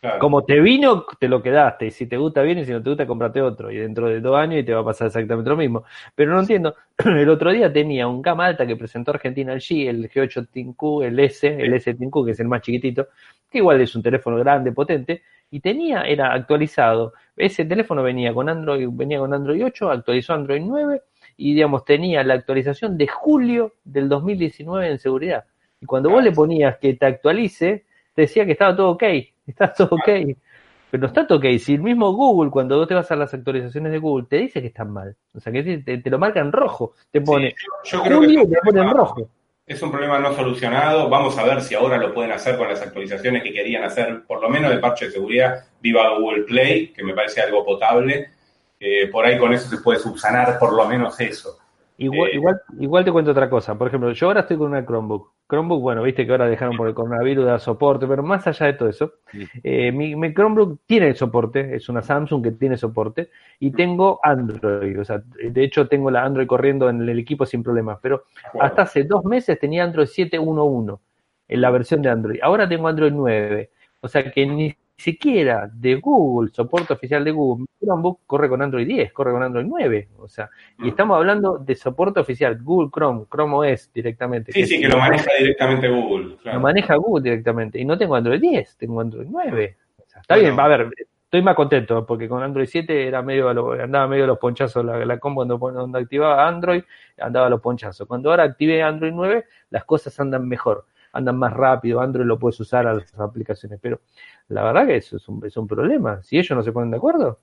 Claro. Como te vino, te lo quedaste. Y si te gusta bien y si no te gusta, comprate otro. Y dentro de dos años y te va a pasar exactamente lo mismo. Pero no entiendo. El otro día tenía un gama alta que presentó Argentina el G, el G8 Tinku, el S, el S Tinku, que es el más chiquitito, que igual es un teléfono grande, potente. Y tenía, era actualizado. Ese teléfono venía con Android, venía con Android 8, actualizó Android 9 y digamos tenía la actualización de julio del 2019 en seguridad. Y cuando vos le ponías que te actualice, te decía que estaba todo ok, está todo ok. Pero no está todo ok. Si el mismo Google, cuando vos te vas a las actualizaciones de Google, te dice que están mal. O sea, que te, te lo marca en rojo. Te pone Sí, yo, yo creo que te pone en problema- rojo. Es un problema no solucionado. Vamos a ver si ahora lo pueden hacer con las actualizaciones que querían hacer, por lo menos de parche de seguridad, viva Google Play, que me parece algo potable. Eh, por ahí con eso se puede subsanar por lo menos eso. Igual, Eh, igual, igual te cuento otra cosa. Por ejemplo, yo ahora estoy con una Chromebook. Chromebook, bueno, viste que ahora dejaron por el coronavirus dar soporte, pero más allá de todo eso, eh, mi, mi Chromebook tiene soporte, es una Samsung que tiene soporte, y tengo Android. O sea, de hecho tengo la Android corriendo en el equipo sin problemas, pero hasta hace dos meses tenía Android 7.1.1 en la versión de Android. Ahora tengo Android 9. O sea que ni siquiera de Google, soporte oficial de Google, mi Chromebook corre con Android 10, corre con Android 9. O sea, y Mm. estamos hablando de soporte oficial, Google Chrome, Chrome OS directamente. Sí, sí, que lo maneja directamente Google. claro. Lo maneja Google directamente. Y no tengo Android 10, tengo Android 9. O sea, está Bueno. bien, va a ver, estoy más contento porque con Android 7 era medio andaba medio a los ponchazos la, la combo cuando, cuando activaba Android, andaba a los ponchazos. Cuando ahora activé Android 9, las cosas andan mejor, andan más rápido, Android lo puedes usar a las aplicaciones, pero la verdad que eso es un, es un problema. Si ellos no se ponen de acuerdo,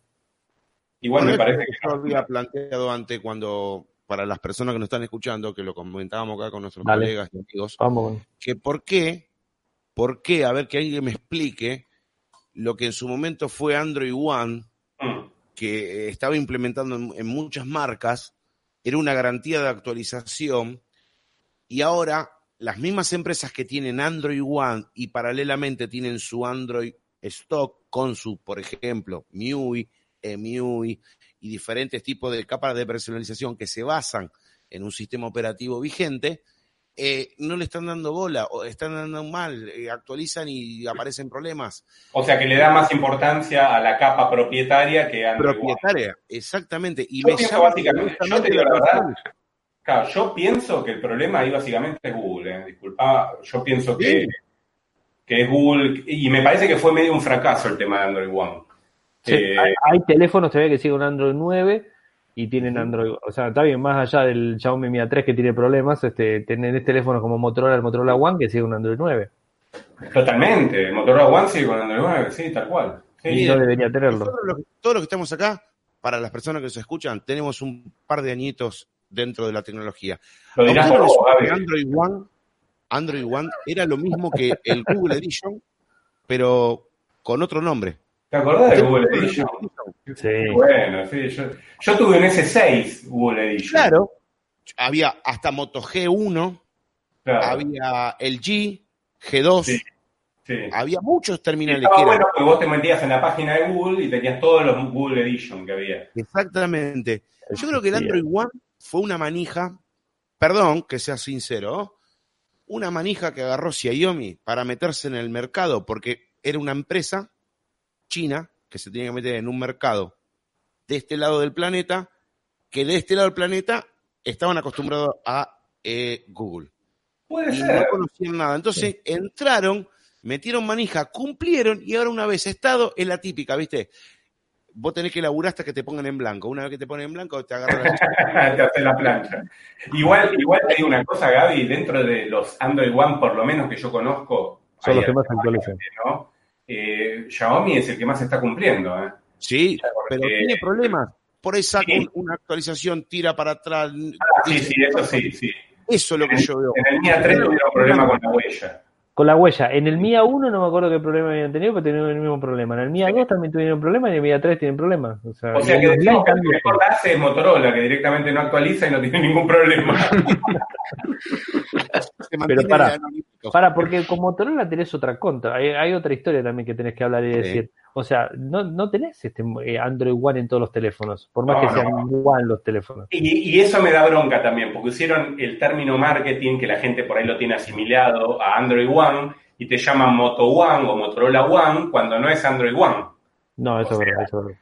Igual me parece que yo había planteado antes cuando, para las personas que nos están escuchando, que lo comentábamos acá con nuestros Dale. colegas y amigos, vamos. que por qué, por qué, a ver que alguien me explique lo que en su momento fue Android One, que eh, estaba implementando en, en muchas marcas, era una garantía de actualización, y ahora las mismas empresas que tienen Android One y paralelamente tienen su Android Stock con su, por ejemplo, MIUI, EMUI y diferentes tipos de capas de personalización que se basan en un sistema operativo vigente, eh, no le están dando bola, o están dando mal, eh, actualizan y aparecen problemas. O sea, que le da más importancia a la capa propietaria que a. Propietaria, exactamente. Y Yo me pienso básicamente, yo te digo la verdad. Claro, yo pienso que el problema ahí básicamente es Google, ¿eh? disculpa, yo pienso que, Sí. que es Google, y me parece que fue medio un fracaso el tema de Android One. Sí, Eh, hay, hay teléfonos todavía que siguen un Android 9 y tienen Android, o sea, está bien, más allá del Xiaomi Mi A3 que tiene problemas, este, tienen teléfonos como Motorola, el Motorola One que sigue un Android 9 Totalmente, el Motorola One sigue con Android 9, sí, tal cual. Sí, y no debería tenerlo. Los- todos los que estamos acá, para las personas que nos escuchan, tenemos un par de añitos dentro de la tecnología. lo ¿A dirás ustedes por les vos, suena que. Android One, Android One era lo mismo que el Google Edition, pero con otro nombre. ¿Te acordás de Google Edition? Sí. Bueno, sí, yo, yo tuve un S6 Google Edition. Claro, había hasta Moto G1, Claro, había el G, G2, Sí. sí. había muchos terminales estaba que eran bueno porque vos te metías en la página de Google y tenías todos los Google Edition que había. Exactamente. Yo creo que el. Android One fue una manija, perdón que sea sincero, una manija que agarró Xiaomi para meterse en el mercado, porque era una empresa china que se tenía que meter en un mercado de este lado del planeta, que de este lado del planeta estaban acostumbrados a eh, Google Puede y no ser. conocían nada. Entonces entraron, metieron manija, cumplieron y ahora una vez estado es la típica, ¿viste? Vos tenés que laburar hasta que te pongan en blanco. Una vez que te ponen en blanco, te agarran la te hace la plancha. Igual, igual te digo una cosa, Gaby, dentro de los Android One, por lo menos que yo conozco, Son los que más actualizan. ¿no? Eh, Xiaomi es el que más está cumpliendo. ¿eh? Sí, pero tiene problemas. Por ahí saca Sí. una actualización, tira para atrás. Ah, sí, sí, eso sí, sí. Eso es lo que yo veo. En el Mia 3 tuvieron problema con la huella. Con la huella. En el Mia 1 no me acuerdo qué problema habían tenido, pero tenían el mismo problema. En el Mia 2 también tuvieron problemas y en el Mia 3 tienen problemas. O sea, O sea que en el decimos que hace es Motorola, que directamente no actualiza y no tiene ningún problema. Pará. analítico. Para, porque con Motorola tenés otra contra. Hay, hay otra historia también que tenés que hablar y Sí. O sea, no, no tenés este eh, Android One en todos los teléfonos, por más No, que no. sean One los teléfonos. Y, y eso me da bronca también, porque hicieron el término marketing, que la gente por ahí lo tiene asimilado a Android One, y te llaman Moto One o Motorola One cuando no es Android One. No, eso es verdad, eso es verdad.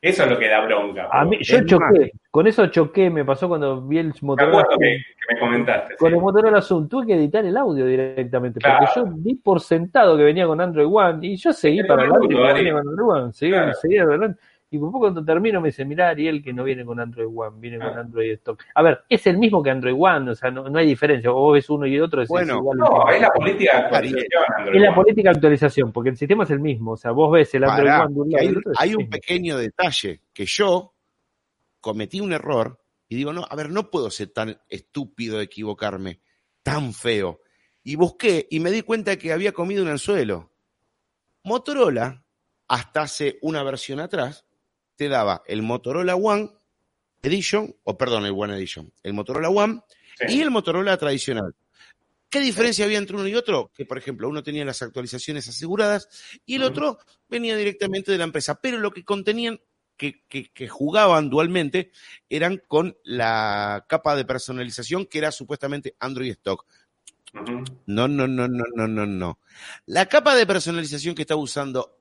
Eso es lo que da bronca. A mí, yo choqué, con eso choqué, me pasó cuando vi el Motorola Zoom. que, que me comentaste. Con sí. el Motorola Zoom tuve que editar el audio directamente, porque yo di por sentado que venía con Android One y yo seguí Pero para adelante seguí, Claro. seguí adelante. Y por poco cuando termino me dice, mirá Ariel que no viene con Android One, viene con Ah. Android Stock. A ver, es el mismo que Android One, o sea, no, no hay diferencia, o vos ves uno y otro, es, Bueno, igual. No, es la política de actualización Android Es la One. política de actualización, porque el sistema es el mismo, o sea, vos ves el Android Pará, One de un que lado y hay, otro. hay el un pequeño detalle que yo cometí un error y digo, no, a ver, no puedo ser tan estúpido de equivocarme, tan feo. Y busqué y me di cuenta que había comido un anzuelo. Motorola, hasta hace una versión atrás, te daba el Motorola One Edition, o perdón, el One Edition, el Motorola One y el Motorola tradicional. ¿Qué diferencia había entre uno y otro? Que, por ejemplo, uno tenía las actualizaciones aseguradas y el otro venía directamente de la empresa, pero lo que contenían, que, que, jugaban dualmente, eran con la capa de personalización que era supuestamente Android Stock. No, no, no, no, no, no, no. La capa de personalización que estaba usando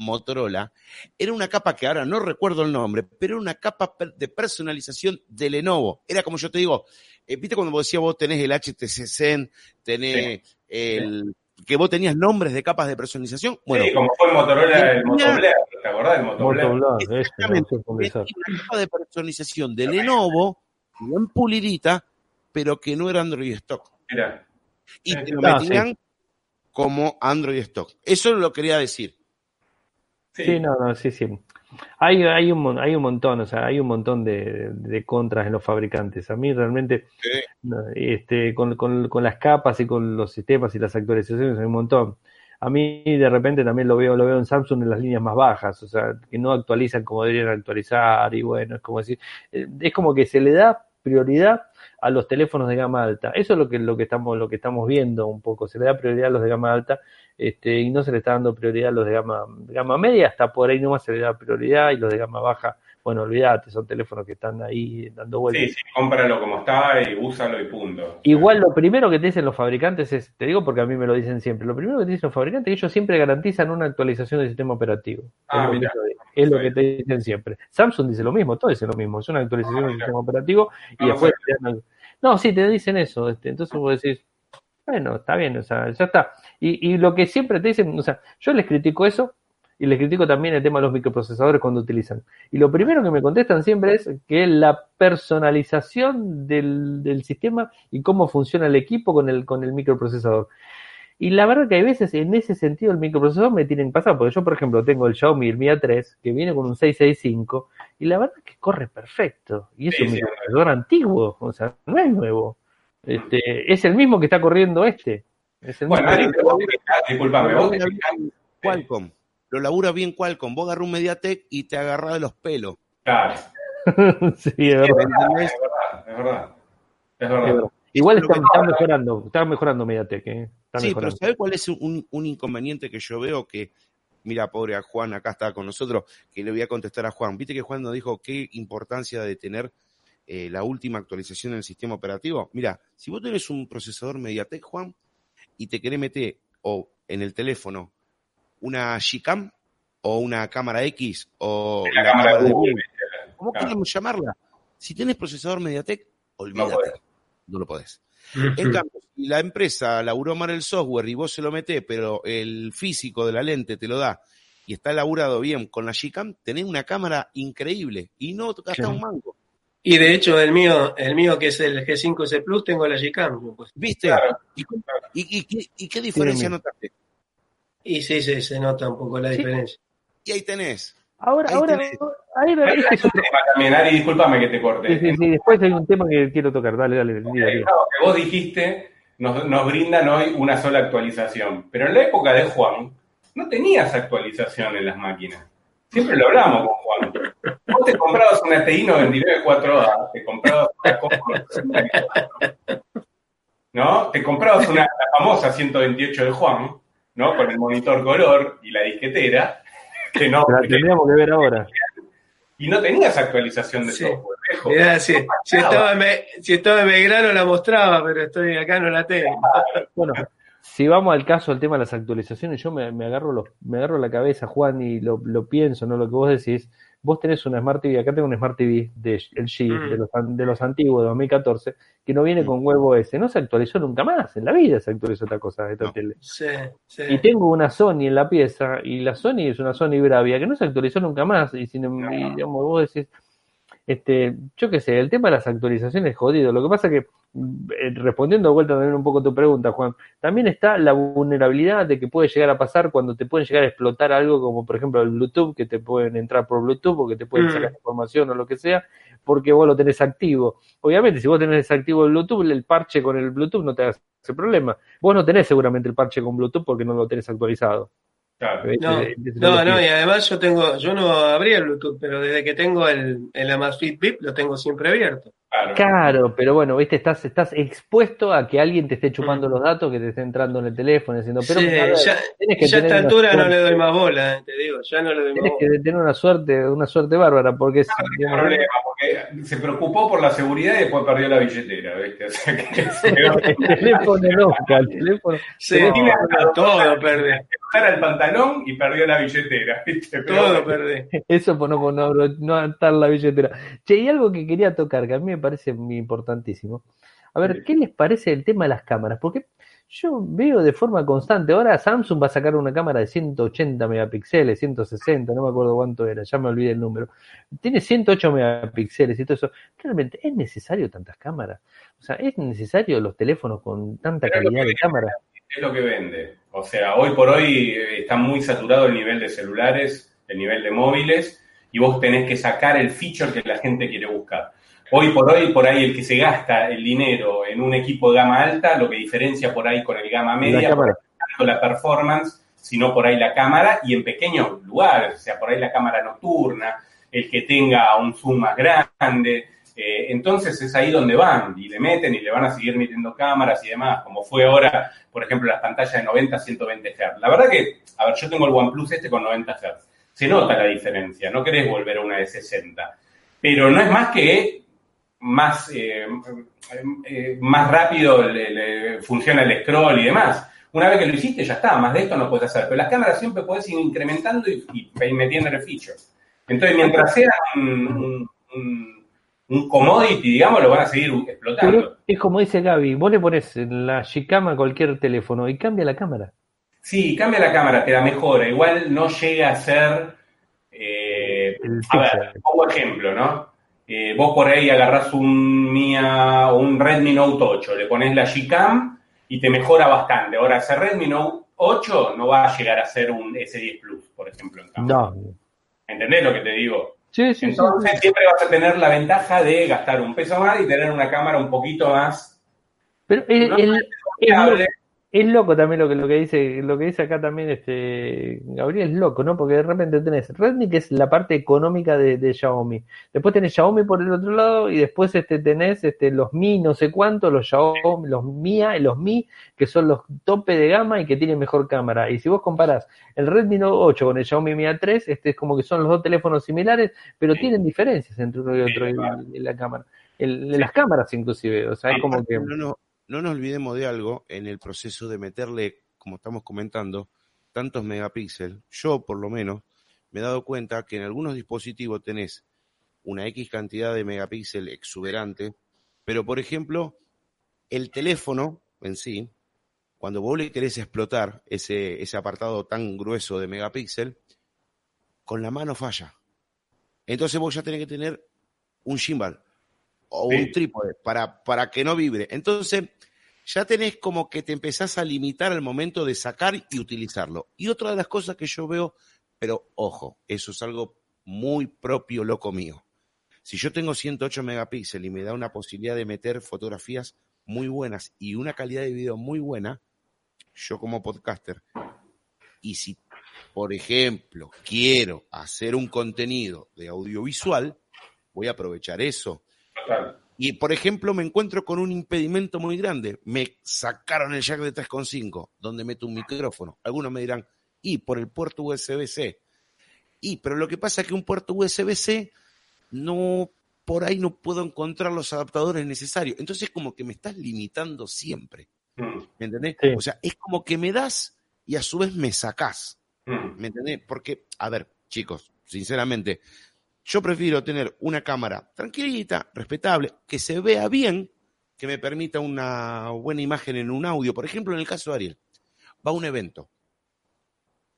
Motorola, era una capa que ahora no recuerdo el nombre, pero era una capa de personalización de Lenovo. Era como yo te digo, eh, viste cuando vos decías vos tenés el HTC Zen, tenés el... que vos tenías nombres de capas de personalización. Bueno, sí, como fue el Motorola, el Motobler, ¿te acordás del Motobler? Exactamente, una capa de personalización de Lenovo, bien pulidita, pero que no era Android Stock. Era. Y te lo metían como Android Stock. Eso lo quería decir. Sí. no, no, sí, sí. Hay, hay, un, hay un montón, o sea, hay un montón de, de contras en los fabricantes. A mí realmente, este, con, con, con, las capas y con los sistemas y las actualizaciones hay un montón. A mí de repente también lo veo, lo veo en Samsung en las líneas más bajas, o sea, que no actualizan como deberían actualizar y bueno, es como decir, eh, es como que se le da prioridad a los teléfonos de gama alta. Eso es lo que, lo que estamos, lo que estamos viendo un poco. Se le da prioridad a los de gama alta este, y no se le está dando prioridad a los de gama, gama media, hasta por ahí nomás se le da prioridad y los de gama baja, bueno, olvídate, son teléfonos que están ahí dando vueltas. Sí, sí, cómpralo como está y úsalo y punto. Igual lo primero que te dicen los fabricantes es, te digo porque a mí me lo dicen siempre, lo primero que te dicen los fabricantes es que ellos siempre garantizan una actualización del sistema operativo. Ah, es, lo, que, te dicen siempre. Samsung dice lo mismo, todo dice lo mismo, es una actualización ah, del sistema operativo y después... No, sí, te dicen eso, este, entonces vos decís, bueno, está bien, o sea, ya está. Y, y lo que siempre te dicen, o sea, yo les critico eso y les critico también el tema de los microprocesadores cuando utilizan. Y lo primero que me contestan siempre es que la personalización del, del sistema y cómo funciona el equipo con el, con el microprocesador. Y la verdad que hay veces en ese sentido el microprocesador me tienen que pasar, porque yo por ejemplo tengo el Xiaomi el Mi A3 que viene con un 665 y la verdad que corre perfecto. Y es un microprocesador antiguo, o sea, no es nuevo. Este, es el mismo que está corriendo este. Es el bueno, mismo disculpame, vos Qualcomm. Lo labura bien Qualcomm. Vos agarras un Mediatek y te agarras de los pelos. Claro. sí, es verdad. Es verdad, es verdad. Es verdad. Igual está, mejorando, está mejorando Mediatek. ¿eh? sí, pero ¿sabes cuál es un, un, inconveniente que yo veo? Que, mira, pobre a Juan, acá está con nosotros, que le voy a contestar a Juan. Viste que Juan nos dijo qué importancia de tener eh, la última actualización del sistema operativo. Mira, si vos tenés un procesador MediaTek, Juan, y te querés meter o en el teléfono una Gcam o una cámara X o la, cámara, de Google, ¿cómo podemos llamarla? Si tenés procesador MediaTek, olvídate, no, lo podés. En cambio, si la empresa laburó mal el software y vos se lo metés, pero el físico de la lente te lo da y está laburado bien con la Gcam, tenés una cámara increíble y no gastás un mango. Y de hecho, el mío, el mío que es el G5S Plus, tengo la Gcam. Pues. ¿Viste? ¿Y, qué diferencia notaste? Y sí, sí, se nota un poco la diferencia. Y ahí tenés. Ahora, ahora, ahí es otro tema también, Ari, discúlpame que te corte. Sí, sí, sí, después hay un tema que quiero tocar, dale, dale. dale, que vos dijiste, nos, nos brindan hoy una sola actualización, pero en la época de Juan no tenías actualización en las máquinas. Siempre lo hablamos con Juan. Vos te comprabas una TI 99 4A, te comprabas una ¿no? Te comprabas una la famosa 128 de Juan, ¿no? Con el monitor color y la disquetera, que no. La tendríamos que ver ahora. Y no tenías actualización de software. Mirá, si, si, estaba en, si estaba en Belgrano la mostraba, pero estoy acá no la tengo. Bueno, si vamos al caso, al tema de las actualizaciones, yo me, me agarro los, me agarro la cabeza, Juan, y lo, lo, pienso, ¿no? Lo que vos decís, vos tenés una Smart TV, acá tengo una Smart TV de LG, mm. de, los, de los antiguos, de 2014, que no viene mm. con huevo ese, no se actualizó nunca más, en la vida se actualizó otra cosa, esta tele. Sí, sí. Y tengo una Sony en la pieza, y la Sony es una Sony Bravia, que no se actualizó nunca más, y sin y, digamos, vos decís, este, yo qué sé, el tema de las actualizaciones es jodido. Lo que pasa que, eh, respondiendo de vuelta también un poco a tu pregunta, Juan, también está la vulnerabilidad de que puede llegar a pasar cuando te pueden llegar a explotar algo como, por ejemplo, el Bluetooth, que te pueden entrar por Bluetooth o que te pueden mm. sacar información o lo que sea, porque vos lo tenés activo. Obviamente, si vos tenés desactivo el Bluetooth, el parche con el Bluetooth no te hace problema. Vos no tenés seguramente el parche con Bluetooth porque no lo tenés actualizado. Claro. No, no, no, y además yo tengo, yo no abría el Bluetooth, pero desde que tengo el, el Amazfit VIP lo tengo siempre abierto. Claro. Claro, pero bueno, viste, estás, estás expuesto a que alguien te esté chupando los datos, que te esté entrando en el teléfono, diciendo, pero Sí, a ver, ya, tenés que ya a esta altura no le doy más bola, eh, te digo, ya no le doy más Tienes bola. que tener una suerte, una suerte bárbara, porque es, No hay digamos, problema, porque se preocupó por la seguridad y después perdió la billetera, ¿viste? O sea, que se el teléfono nunca, el teléfono. Sí, tiene no, todo perdí, Bajar el pantalón y perdió la billetera, ¿viste? Pero todo bueno, perdí. Eso por no, por no, no atar la billetera. Che, y algo que quería tocar, que a mí me parece muy importantísimo. A ver, ¿qué les parece el tema de las cámaras? Porque yo veo de forma constante, ahora Samsung va a sacar una cámara de 180 megapíxeles, 160, no me acuerdo cuánto era, ya me olvidé el número. Tiene 108 megapíxeles y todo eso. ¿Realmente es necesario tantas cámaras? O sea, ¿es necesario los teléfonos con tanta Pero calidad de cámara? Es lo que vende. O sea, hoy por hoy eh, está muy saturado el nivel de celulares, el nivel de móviles, y vos tenés que sacar el feature que la gente quiere buscar. Hoy por hoy, por ahí el que se gasta el dinero en un equipo de gama alta, lo que diferencia por ahí con el gama La media, cámara. tanto la performance, sino por ahí la cámara y en pequeños lugares, o sea, por ahí la cámara nocturna, el que tenga un zoom más grande. Eh, entonces es ahí donde van y le meten y le van a seguir metiendo cámaras y demás, como fue ahora, por ejemplo, las pantallas de 90 a 120 Hz. La verdad que, a ver, yo tengo el OnePlus este con 90 Hz. Se nota la diferencia, no querés volver a una de 60. Pero no es más que más, eh, eh, más rápido funciona el scroll y demás. Una vez que lo hiciste, ya está, más de esto no puedes hacer. Pero las cámaras siempre puedes ir incrementando y, y metiéndole features. Entonces, mientras sea un- un commodity, digamos, lo van a seguir explotando. Pero es como dice Gaby, vos le pones la Gcam a cualquier teléfono y cambia la cámara. Sí, cambia la cámara, te la mejora. Igual no llega a ser. eh, a ver, pongo ejemplo, ¿no? Eh, vos por ahí agarrás un Mia un Redmi Note 8, le pones la Gcam y te mejora bastante. Ahora, ese Redmi Note 8 no va a llegar a ser un S10 Plus, por ejemplo. En cámara. No. ¿Entendés lo que te digo? Sí, sí, sí. Entonces siempre vas a tener la ventaja de gastar un peso más y tener una cámara un poquito más Pero el, No, el- es, fiable. Es loco también lo que, lo que dice, lo que dice acá también este Gabriel es loco, ¿no? Porque de repente tenés Redmi, que es la parte económica de, de Xiaomi. Después tenés Xiaomi por el otro lado, y después este tenés este los Mi no sé cuánto, los Xiaomi, los Mia, los Mi, que son los tope de gama y que tienen mejor cámara. Y si vos comparás el Redmi Note 8 con el Xiaomi Mi A3, este es como que son los dos teléfonos similares, pero Sí. tienen diferencias entre uno y otro Sí, en- claro. en la cámara. El- en las cámaras inclusive, o sea, es como que... no, no, no nos olvidemos de algo en el proceso de meterle, como estamos comentando, tantos megapíxeles. Yo, por lo menos, me he dado cuenta que en algunos dispositivos tenés una X cantidad de megapíxeles exuberante, pero por ejemplo, el teléfono en sí, cuando vos le querés explotar ese, ese apartado tan grueso de megapíxel, con la mano falla. Entonces vos ya tenés que tener un gimbal o Sí. un trípode para, para que no vibre. Entonces, ya tenés como que te empezás a limitar al momento de sacar y utilizarlo. Y otra de las cosas que yo veo, pero ojo, eso es algo muy propio, loco mío. Si yo tengo 108 megapíxeles y me da una posibilidad de meter fotografías muy buenas y una calidad de video muy buena, yo como podcaster, y si, por ejemplo, quiero hacer un contenido de audiovisual, voy a aprovechar eso. Y, por ejemplo, me encuentro con un impedimento muy grande. Me sacaron el jack de 3.5, donde meto un micrófono. Algunos me dirán, y por el puerto USB-C. Y, pero lo que pasa es que un puerto USB-C no, por ahí no puedo encontrar los adaptadores necesarios. Entonces, como que me estás limitando siempre. Mm, ¿Me entendés? Sí. O sea, es como que me das y a su vez me sacás. mm. ¿Me entendés? Porque, a ver, chicos, sinceramente, yo prefiero tener una cámara tranquilita, respetable, que se vea bien, que me permita una buena imagen en un audio. Por ejemplo, en el caso de Ariel, va a un evento,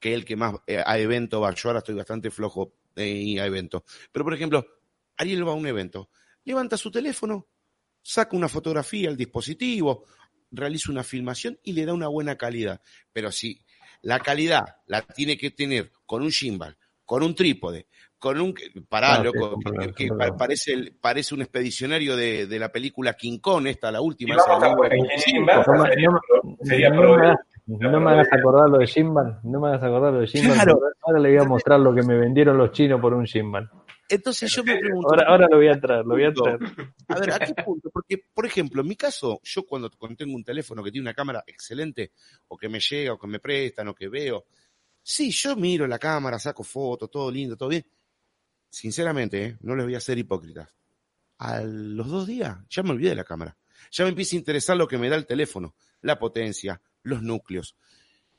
que es el que más eh, a evento va. Yo ahora estoy bastante flojo eh, a evento. Pero, por ejemplo, Ariel va a un evento, levanta su teléfono, saca una fotografía al dispositivo, realiza una filmación y le da una buena calidad. Pero si la calidad la tiene que tener con un gimbal, con un trípode, con un... Pará, Ah, loco, que, parece, el- parece un expedicionario de, de la película King Kong, esta, la última. No me- hagas- acordar lo de Gimbal, no me hagas acordar lo de Gimbal. Claro. Ahora le voy a mostrar lo que me vendieron los chinos por un Gimbal. Entonces yo me pregunto, Ahora, ahora lo voy a traer, lo voy a traer. a ver, ¿a qué punto? Porque, por ejemplo, en mi caso, yo cuando, cuando tengo un teléfono que tiene una cámara excelente, o que me llega, o que me prestan, o que veo, sí, yo miro la cámara, saco fotos, todo lindo, todo bien. Sinceramente, ¿eh? no les voy a ser hipócritas. A los dos días ya me olvidé de la cámara. Ya me empieza a interesar lo que me da el teléfono, la potencia, los núcleos.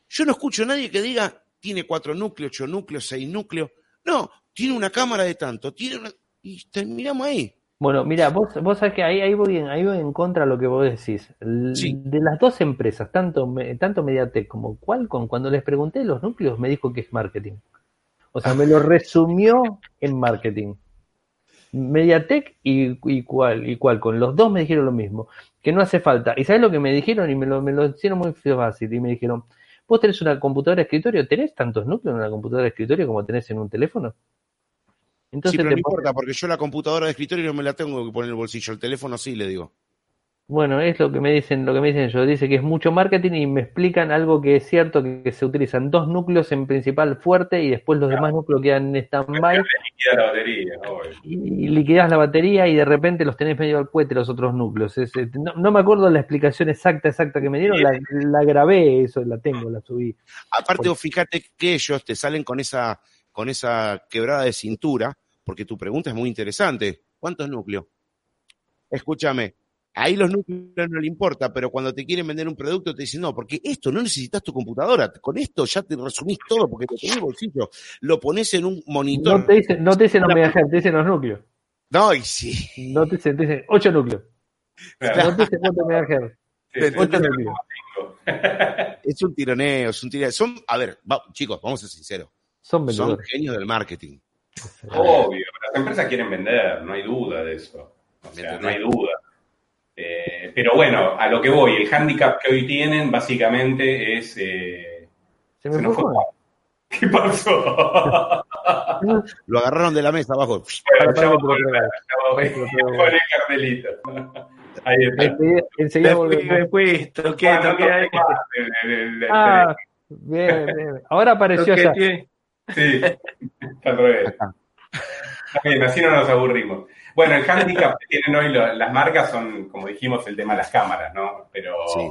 Yo no escucho a nadie que diga, tiene cuatro núcleos, ocho núcleos, seis núcleos. No, tiene una cámara de tanto, tiene una... Y terminamos ahí. Bueno, mira, vos, vos sabés que ahí, ahí, voy en, ahí voy en contra de lo que vos decís. L- Sí. De las dos empresas, tanto, me- tanto Mediatek como Qualcomm, cuando les pregunté los núcleos, me dijo que es marketing. O sea, me lo resumió en marketing. Mediatek y, y, Qual, y Qualcomm, los dos me dijeron lo mismo, que no hace falta. ¿Y sabés lo que me dijeron? Y me lo, me lo hicieron muy fácil. Y me dijeron, vos tenés una computadora de escritorio, ¿tenés tantos núcleos en una computadora de escritorio como tenés en un teléfono? sí, pero te no importa, porque yo la computadora de escritorio no me la tengo que poner en el bolsillo. El teléfono sí, le digo. Bueno, es lo que me dicen, lo que me dicen ellos. Dice que es mucho marketing y me explican algo que es cierto, que, que se utilizan dos núcleos en principal fuerte y después los demás núcleos quedan en stand-by Liquida la batería, obvio. y liquidás la batería y de repente los tenés medio al cohete los otros núcleos. Es, no, no me acuerdo la explicación exacta, exacta que me dieron, la, la grabé, eso la tengo, la subí. Aparte, vos fíjate que ellos te salen con esa, con esa quebrada de cintura, porque tu pregunta es muy interesante. ¿Cuántos núcleos? Escúchame, ahí los núcleos no le importa, pero cuando te quieren vender un producto te dicen, no, porque esto no necesitas tu computadora, con esto ya te resumís todo porque lo tenés en el bolsillo, lo pones en un monitor. No te dicen, no te dicen los megahertz, te dicen los núcleos. No, y sí. No te dicen, te dicen 8 núcleos. Claro, No te dicen cuántos megahertz. Es un tironeo, es un tironeo. Son, a ver, va- chicos, vamos a ser sinceros, Son son genios del marketing. Obvio, las empresas quieren vender, no hay duda de eso. O sea, no hay duda. Pero bueno, a lo que voy, el hándicap que hoy tienen básicamente es... eh, Se se me nos fue. fue. ¿Qué pasó? Lo agarraron de la mesa abajo. Bueno, el cartelito. Ahí está. Enseguida, enseguida Después, volvemos. después, toqué, Ah, no toqué el- Ah, bien, bien. Ahora apareció ya. Toqueteé. Sí, está al revés. Está bien, así no nos aburrimos. Bueno, el handicap que tienen hoy lo- las marcas son, como dijimos, el tema de las cámaras, ¿no? Pero, Sí.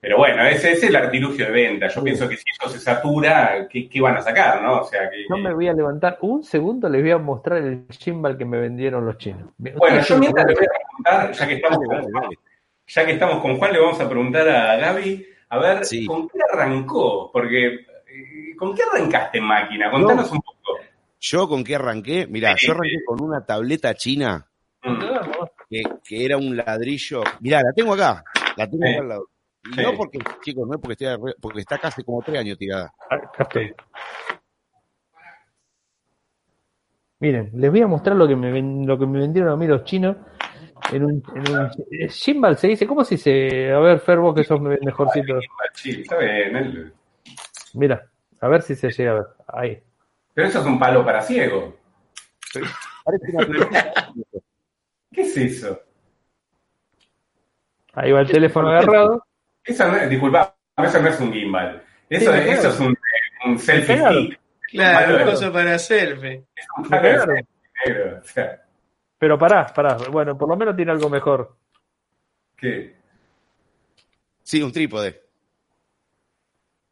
pero bueno, ese es el artilugio de venta. Yo pienso que si eso se satura, ¿qué, qué van a sacar, no? O sea, que, Yo me voy a levantar un segundo, les voy a mostrar el gimbal que me vendieron los chinos. Bueno, yo mientras le voy a preguntar, ya que estamos con Juan, ya que estamos con Juan, le vamos a preguntar a Gaby, a ver, Sí. ¿con qué arrancó? Porque, eh, ¿con qué arrancaste máquina? Contanos un poco. Yo con qué arranqué, mirá, Sí. yo arranqué con una tableta china que, que era un ladrillo. Mirá, la tengo acá, la tengo Sí. acá al lado. Y Sí. no porque, chicos, no es porque esté, porque está casi como tres años tirada. Estoy. Miren, les voy a mostrar lo que me, ven- lo que me vendieron a mí los chinos. En un, en un eh, gimbal se dice, ¿cómo se dice? A ver, Fer, vos que sos me- mejorcito. Sí, está bien. Mira, a ver si se llega a ver. Ahí. Pero eso es un palo para ciego. ¿Qué es eso? Ahí va el teléfono agarrado. Eso no es, disculpa, eso no es un gimbal. Eso, Sí, es- claro. eso es un, un selfie pegaron. stick. Claro, una cosa para selfie. Es un palo negro. O sea, Pero pará, pará. Bueno, por lo menos tiene algo mejor. ¿qué? Sí, un trípode.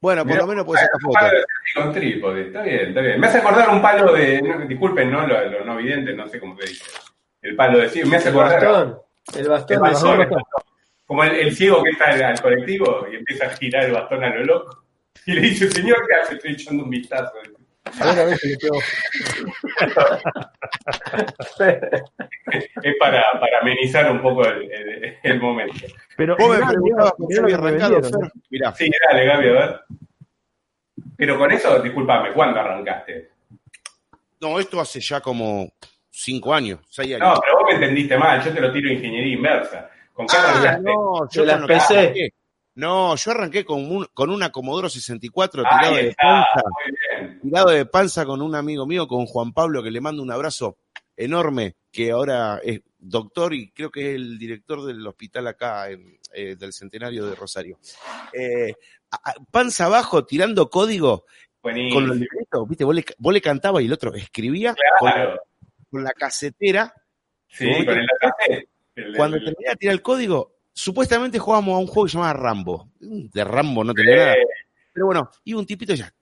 Bueno, por Mirá, lo menos puede sacar Un fotos. palo de selfie con trípode. Está bien, está bien. Me hace acordar un palo de. no, disculpen, ¿no? Lo, lo no evidente, no sé cómo se dice. El palo de ciego. Me hace El acordar. bastón. El bastón El de bastón, selfie. Como el, el ciego que está al, al colectivo y empieza a girar el bastón a lo loco. Y le dice, señor, ¿qué hace? Estoy echando un vistazo. A ver, a ver si le pego. Es para, para amenizar un poco el, el- el momento. Pero Vos me preguntabas arrancado. Fer. Mirá, Sí, dale, Gaby, a ver. Pero con eso, discúlpame, ¿cuándo arrancaste? no, esto hace ya como cinco años, seis años. No, pero vos me entendiste mal, yo te lo tiro ingeniería inversa. ¿Con qué Ah, arrancaste? no, yo que PC. No, yo arranqué con un, con una Commodore 64 Ahí tirado de panza, tirado de panza con un amigo mío, con Juan Pablo, que le mando un abrazo. enorme que ahora es doctor y creo que es el director del hospital acá, en, eh, del centenario de Rosario. Eh, a- a- panza abajo, tirando código con los libritos, ¿viste? Vos le, vos le cantabas y el otro escribía con, la casetera. Sí, con el. El- Cuando el- terminaba de tirar el código, supuestamente jugábamos a un juego que se llamaba Rambo. De Rambo no tenía nada. Pero bueno, iba un tipito y ya.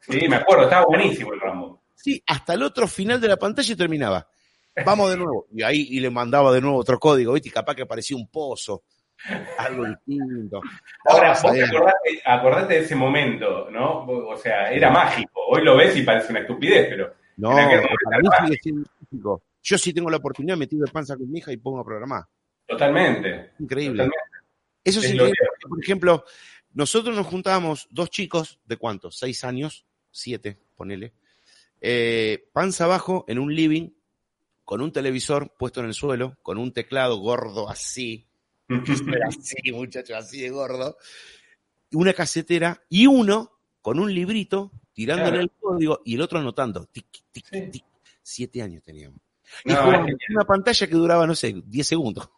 Sí, me acuerdo, estaba buenísimo el Rambo. Sí, hasta el otro final de la pantalla y terminaba. Vamos de nuevo. Y ahí y le mandaba de nuevo otro código, ¿viste? Y capaz que aparecía un pozo. Algo distinto. Ahora, vos acordate, acordate de ese momento, ¿no? O sea, era mágico. hoy lo ves y parece una estupidez, pero No, para mí sigue mágico. Yo sí tengo la oportunidad, me tiro de panza con mi hija y pongo a programar. Totalmente. Increíble. totalmente. Eso es Es increíble. Por ejemplo, nosotros nos juntábamos dos chicos, ¿de cuántos? ¿Seis años? Siete, ponele. Eh, panza abajo en un living, con un televisor puesto en el suelo, con un teclado gordo así, así, muchacho, así de gordo, una casetera y uno con un librito tirándole Claro. el código y el otro anotando. Tic, tic, Sí. tic. Siete años teníamos. Y No, una pantalla que duraba, no sé, 10 segundos.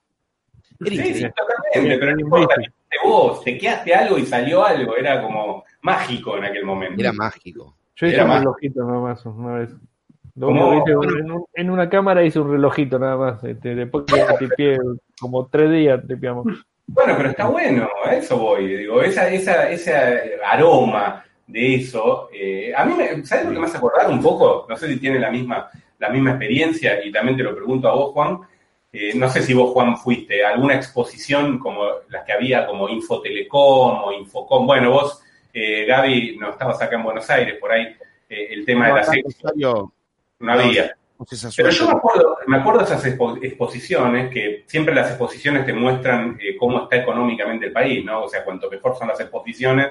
Era Sí, sí, increíble. totalmente, pero no importa, te vos, te quedaste algo y salió algo, era como mágico en aquel momento. Era mágico. Yo hice Era un más- relojito nada más una vez. Que hice, en, un- en una cámara hice un relojito nada más. Este, después que tipié como tres días tipiamos. Bueno, pero está bueno, a eso voy, digo, esa, esa, ese aroma de eso, eh, a mí, me, ¿sabes lo que me hace acordar un poco? No sé si tiene la misma, la misma experiencia y también te lo pregunto a vos, Juan. Eh, no sé si vos, Juan, fuiste a alguna exposición como las que había como Infotelecom o Infocom. Bueno, vos, eh, Gaby, no estabas acá en Buenos Aires, por ahí eh, el tema de las acá en expo, Rosario, no había. Pero yo me acuerdo, me acuerdo de esas expo- exposiciones, que siempre las exposiciones te muestran eh, cómo está económicamente el país, ¿no? O sea, cuanto mejor son las exposiciones,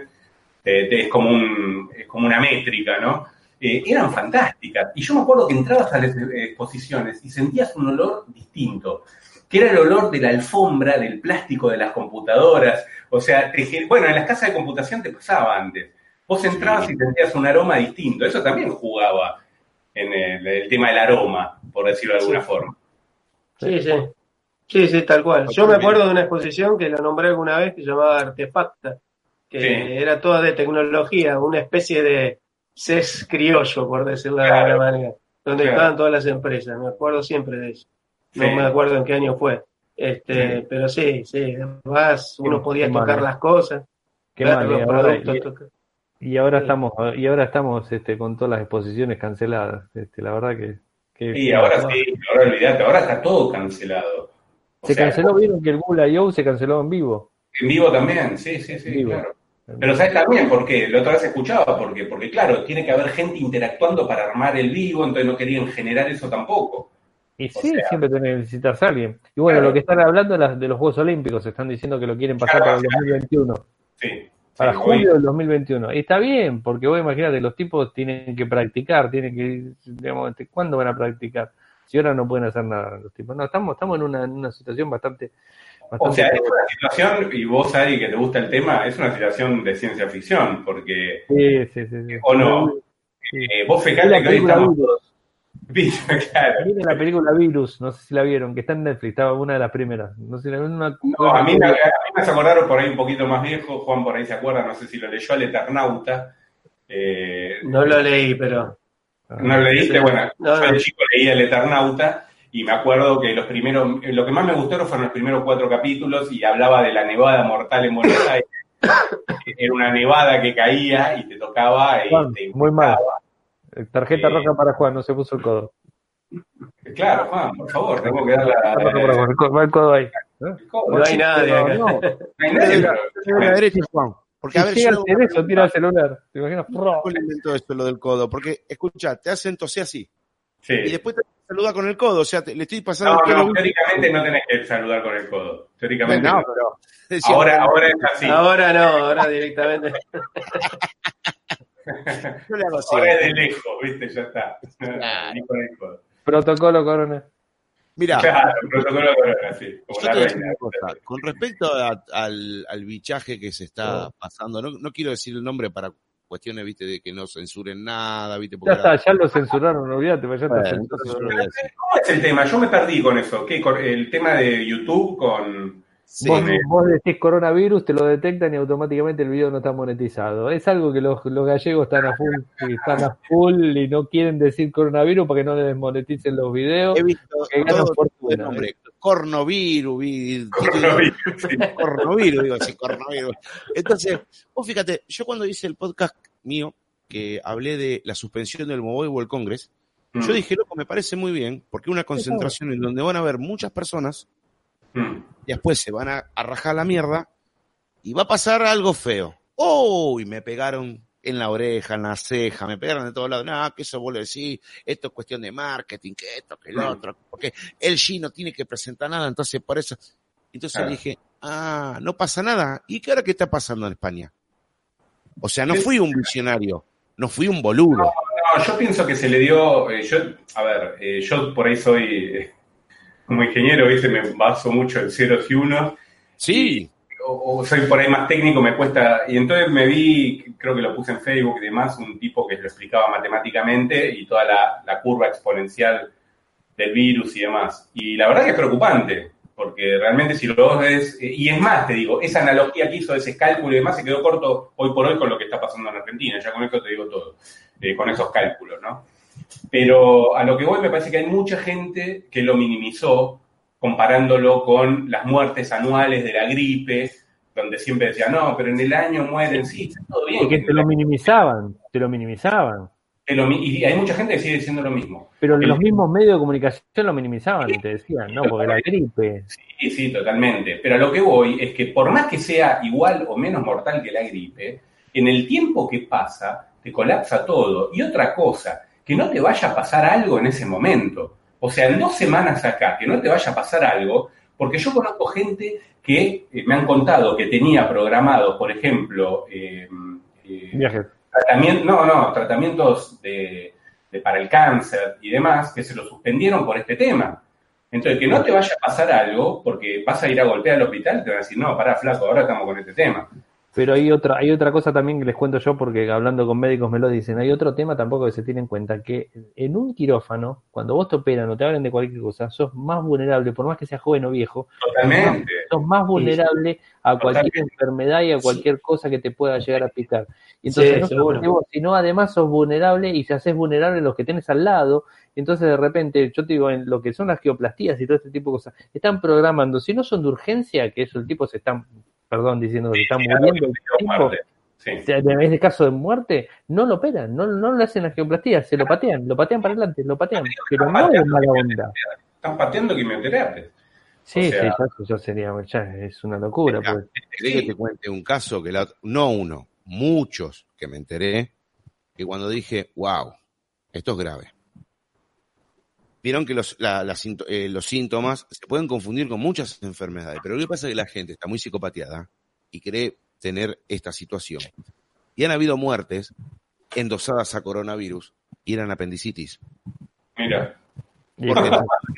te- es, como un, es como una métrica, ¿no? Eh, eran fantásticas. Y yo me acuerdo que entrabas a las eh, exposiciones y sentías un olor distinto, que era el olor de la alfombra, del plástico de las computadoras. O sea, te bueno, en las casas de computación te pasaba antes. Vos entrabas y sentías un aroma distinto. Eso también jugaba en el, el tema del aroma, por decirlo de alguna Sí. forma. Sí, sí. Sí, sí, tal cual. Yo me acuerdo de una exposición que la nombré alguna vez que se llamaba Artefacta, que Sí. era toda de tecnología, una especie de CES criollo, por decirlo de Claro. alguna manera, donde Claro. estaban todas las empresas. Me acuerdo siempre de eso. No Sí. me acuerdo en qué año fue. Este, Sí. pero sí, sí, además uno podía qué tocar mal. las cosas, Qué mal. los Y ahora, productos. y- tocar. y ahora Sí. estamos, y ahora estamos este, con todas las exposiciones canceladas. Este, la verdad que, que Y ahora sí, ahora olvidate, ahora está todo cancelado. O se sea, canceló, vieron que el Google I.O. se canceló en vivo. En vivo también, sí, sí, sí, Vivo. claro. Pero ¿sabes también por qué? La otra vez escuchaba, porque, porque claro, tiene que haber gente interactuando para armar el vivo, entonces no querían generar eso tampoco. Y O sí, sea- siempre tiene que visitarse a alguien. Y bueno, Claro. lo que están hablando de, los Juegos Olímpicos, están diciendo que lo quieren pasar Claro, para el 2021. Sí. Para sí, julio del 2021. Y está bien, porque vos imagínate, los tipos tienen que practicar, tienen que, digamos, este, ¿cuándo van a practicar? Si ahora no pueden hacer nada los tipos. No, estamos, estamos en una, en una situación bastante, O sea, es una situación, y vos, Ari, que te gusta el tema, es una situación de ciencia ficción, porque, Sí, sí, sí, sí. o no, Sí. eh, vos fijate la que hoy película estamos claro. viene la película Virus, no sé si la vieron, que está en Netflix, estaba una de las primeras. No sé si la vieron, una, No, a mí, me, a mí me hace acordar por ahí un poquito más viejo, Juan por ahí se acuerda, no sé si lo leyó al Eternauta. Eh, No lo leí, pero ¿No lo leíste? Sí. Bueno, No, yo no. de chico leía El Eternauta y me acuerdo que los primeros, lo que más me gustaron fueron los primeros cuatro capítulos y hablaba de la nevada mortal en Buenos Aires. Era una nevada que caía y te tocaba y Juan, te muy mal. impactaba. Tarjeta roja para Juan, no se puso el codo. Claro, Juan, por favor, tengo que dar la... Va el codo ahí. ¿eh? no hay nadie No, acá. no. no hay nadie, derecha, Juan. Porque, a ver, llega yo a hacer eso, tira el celular. ¿Te imaginas? ¿cómo le invento esto, lo del codo? Porque, escucha, te hacen toser así. Sí. Y después te saluda con el codo. O sea, te- le estoy pasando No, el pelo. no, teóricamente no tenés que saludar con el codo. Teóricamente No, no. pero- decía, Ahora, ahora es así. ahora no, ahora directamente. yo le hago así. Ahora es de lejos, ¿viste? Ya está. Claro. Ni con el codo. Protocolo coronel. Mira, Claro, protocolo corona, sí. Como Yo la te voy a decir reina. una cosa. Con respecto a- al, al bichaje que se está pasando, no, no quiero decir el nombre para cuestiones, viste, de que no censuren nada, viste. Ya porque está, ya lo censuraron, olvídate, pues ya está Bueno, ¿Cómo es el tema? Yo me perdí con eso. ¿Qué? Con el tema de YouTube con... sí, Vos, me- vos decís coronavirus, te lo detectan y automáticamente el video no está monetizado. Es algo que los, los gallegos están a full, y están a full y no quieren decir coronavirus para que no les desmoneticen los videos. he visto que ganan fortuna, nombre. Cornovirus, vi- Sí. cornovirus, digo así, cornovirus. Entonces, vos fíjate, yo cuando hice el podcast mío, que hablé de la suspensión del Mobile World Congress, yo dije, loco, me parece muy bien, porque una concentración en donde van a haber muchas personas, Mm. y después se van a, a rajar la mierda, y va a pasar algo feo. ¡Oh! Y me pegaron en la oreja, en la ceja, me pegaron de todos lados. No, que eso vos lo decís, esto es cuestión de marketing, que esto, que el Mm. otro, porque el G no tiene que presentar nada, entonces por eso. Entonces Claro. dije, ah, no pasa nada. ¿Y qué ahora qué está pasando en España? O sea, no fui un visionario, no fui un boludo. No, yo pienso que se le dio, eh, yo, a ver, eh, yo por ahí soy, eh, como ingeniero, ¿viste? me baso mucho en ceros y unos, Sí, o, o soy por ahí más técnico, me cuesta, y entonces me vi, creo que lo puse en Facebook y demás, un tipo que lo explicaba matemáticamente y toda la, la curva exponencial del virus y demás. Y la verdad que es preocupante, porque realmente si lo ves, y es más, te digo, esa analogía que hizo, ese cálculo y demás, se quedó corto hoy por hoy con lo que está pasando en Argentina, ya con eso te digo todo, eh, con esos cálculos, ¿no? Pero a lo que voy me parece que hay mucha gente que lo minimizó comparándolo con las muertes anuales de la gripe, donde siempre decía, no, pero en el año mueren, sí, está todo bien. Porque te lo minimizaban, te lo minimizaban. Y hay mucha gente que sigue diciendo lo mismo. Pero El- los mismos medios de comunicación lo minimizaban te decían, no, porque la gripe. Sí, sí, totalmente. Pero a lo que voy es que por más que sea igual o menos mortal que la gripe, en el tiempo que pasa, te colapsa todo. Y otra cosa, que no te vaya a pasar algo en ese momento. O sea, en dos semanas acá, que no te vaya a pasar algo, porque yo conozco gente que eh, me han contado que tenía programado, por ejemplo, eh, eh, Viajes. tratamiento, no, no, tratamientos de, de- para el cáncer y demás, que se lo suspendieron por este tema. Entonces, que no te vaya a pasar algo, porque vas a ir a golpear al hospital, te van a decir, no, pará, flaco, ahora estamos con este tema. Pero hay otra, hay otra cosa también que les cuento yo, porque hablando con médicos me lo dicen. Hay otro tema tampoco que se tiene en cuenta, que en un quirófano, cuando vos te operan o te hablan de cualquier cosa, sos más vulnerable, por más que seas joven o viejo, Totalmente. sos más vulnerable a cualquier Totalmente. enfermedad y a cualquier cosa que te pueda llegar a picar. Y entonces, no seguro. sino además sos vulnerable y se haces vulnerable a los que tenés al lado. Entonces de repente, yo te digo, en lo que son las geoplastías y todo este tipo de cosas, están programando, si no son de urgencia, que eso el tipo se están, perdón, diciendo que Sí, muriendo, algo el que. Sí. o sea, en este caso de muerte, no lo operan, no, no le hacen la geoplastía, se lo patean, lo patean para adelante, lo patean, pero no de mala onda. Están pateando quimioterapias. Sí, O sí, sea- ya, ya sería, ya es una locura. Pues. ¿Querés que te cuente un caso que la, no uno, muchos que me enteré, que cuando dije, wow, esto es grave. Vieron que los, la- la sinto- eh, los síntomas se pueden confundir con muchas enfermedades, pero lo que pasa es que la gente está muy psicopateada y cree tener esta situación. Y han habido muertes endosadas a coronavirus y eran apendicitis. Mira, Porque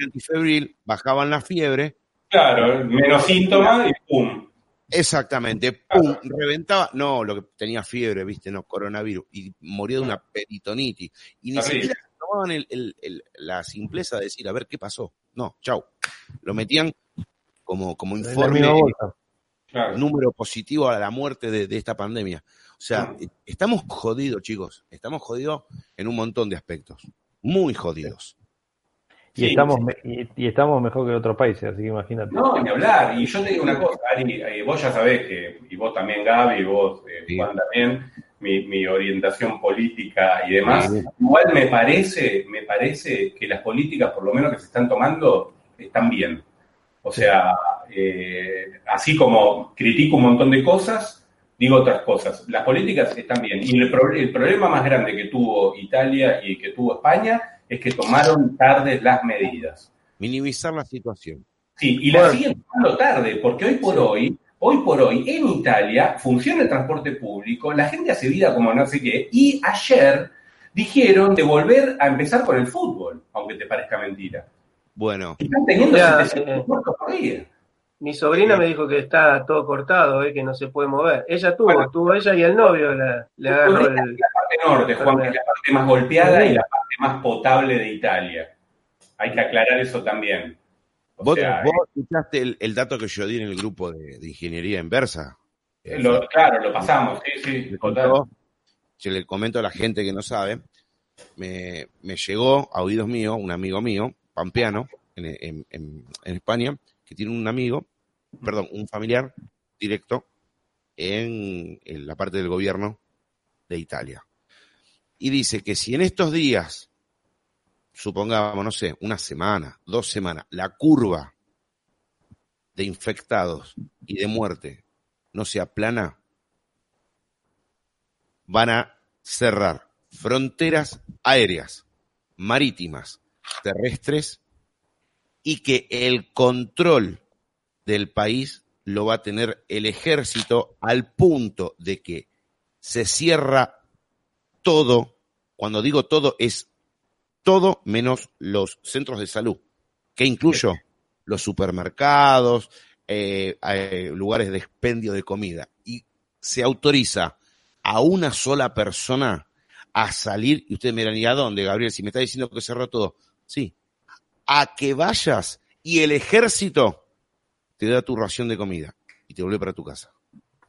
antifebril, bajaban la fiebre, claro, menos síntomas y pum. Exactamente, pum, reventaba, no, lo que tenía fiebre, viste, no, coronavirus, y murió de una peritonitis. Y ni siquiera tomaban el- el- el- la simpleza de decir, a ver qué pasó. No, chau. Lo metían como, como informe. Claro. número positivo a la muerte de, de esta pandemia. O sea, Mm. estamos jodidos, chicos, estamos jodidos en un montón de aspectos, muy jodidos. Y, Sí, estamos, sí. y, y estamos mejor que otros países, así que imagínate. No, ni hablar. Y yo te digo una cosa, Ari, eh, vos ya sabés que, y vos también, Gaby, y vos, eh, Sí. Juan también, mi, mi orientación política y demás. Sí. Igual me parece, me parece que las políticas, por lo menos que se están tomando, están bien. O sea, eh, así como critico un montón de cosas, digo otras cosas. Las políticas están bien. Y el, pro- el problema más grande que tuvo Italia y que tuvo España es que tomaron tarde las medidas. Minimizar la situación. Sí, y la Bueno. siguen tomando tarde, porque hoy por hoy, hoy por hoy, en Italia funciona el transporte público, la gente hace vida como no sé qué, y ayer dijeron de volver a empezar con el fútbol, aunque te parezca mentira. Bueno, Están teniendo Ya, 700 eh. muertos por día. Mi sobrina me dijo que está todo cortado, eh, que no se puede mover. Ella tuvo, tuvo ella y el novio la, le agarró el... La parte norte, Juan, que es la parte más golpeada y la parte más potable de Italia. Hay que aclarar eso también. ¿Vos, sea, vos escuchaste el, el dato que yo di en el grupo de, de ingeniería inversa? eh, lo- claro, lo pasamos, sí, sí, Le contó, le comento a la gente que no sabe, me, me llegó a oídos míos un amigo mío, pampeano, en, en- en- en España, que tiene un amigo, perdón, un familiar directo en, en la parte del gobierno de Italia. Y dice que si en estos días, supongamos, no sé, una semana, dos semanas, la curva de infectados y de muerte no se aplana, van a cerrar fronteras aéreas, marítimas, terrestres y que el control del país lo va a tener el ejército al punto de que se cierra todo, cuando digo todo es todo menos los centros de salud, que incluyo los supermercados, eh, eh, lugares de expendio de comida, y se autoriza a una sola persona a salir, y ustedes me dirán, ¿y a dónde, Gabriel? Si me está diciendo que cerró todo. Sí, a que vayas y el ejército te da tu ración de comida y te vuelve para tu casa.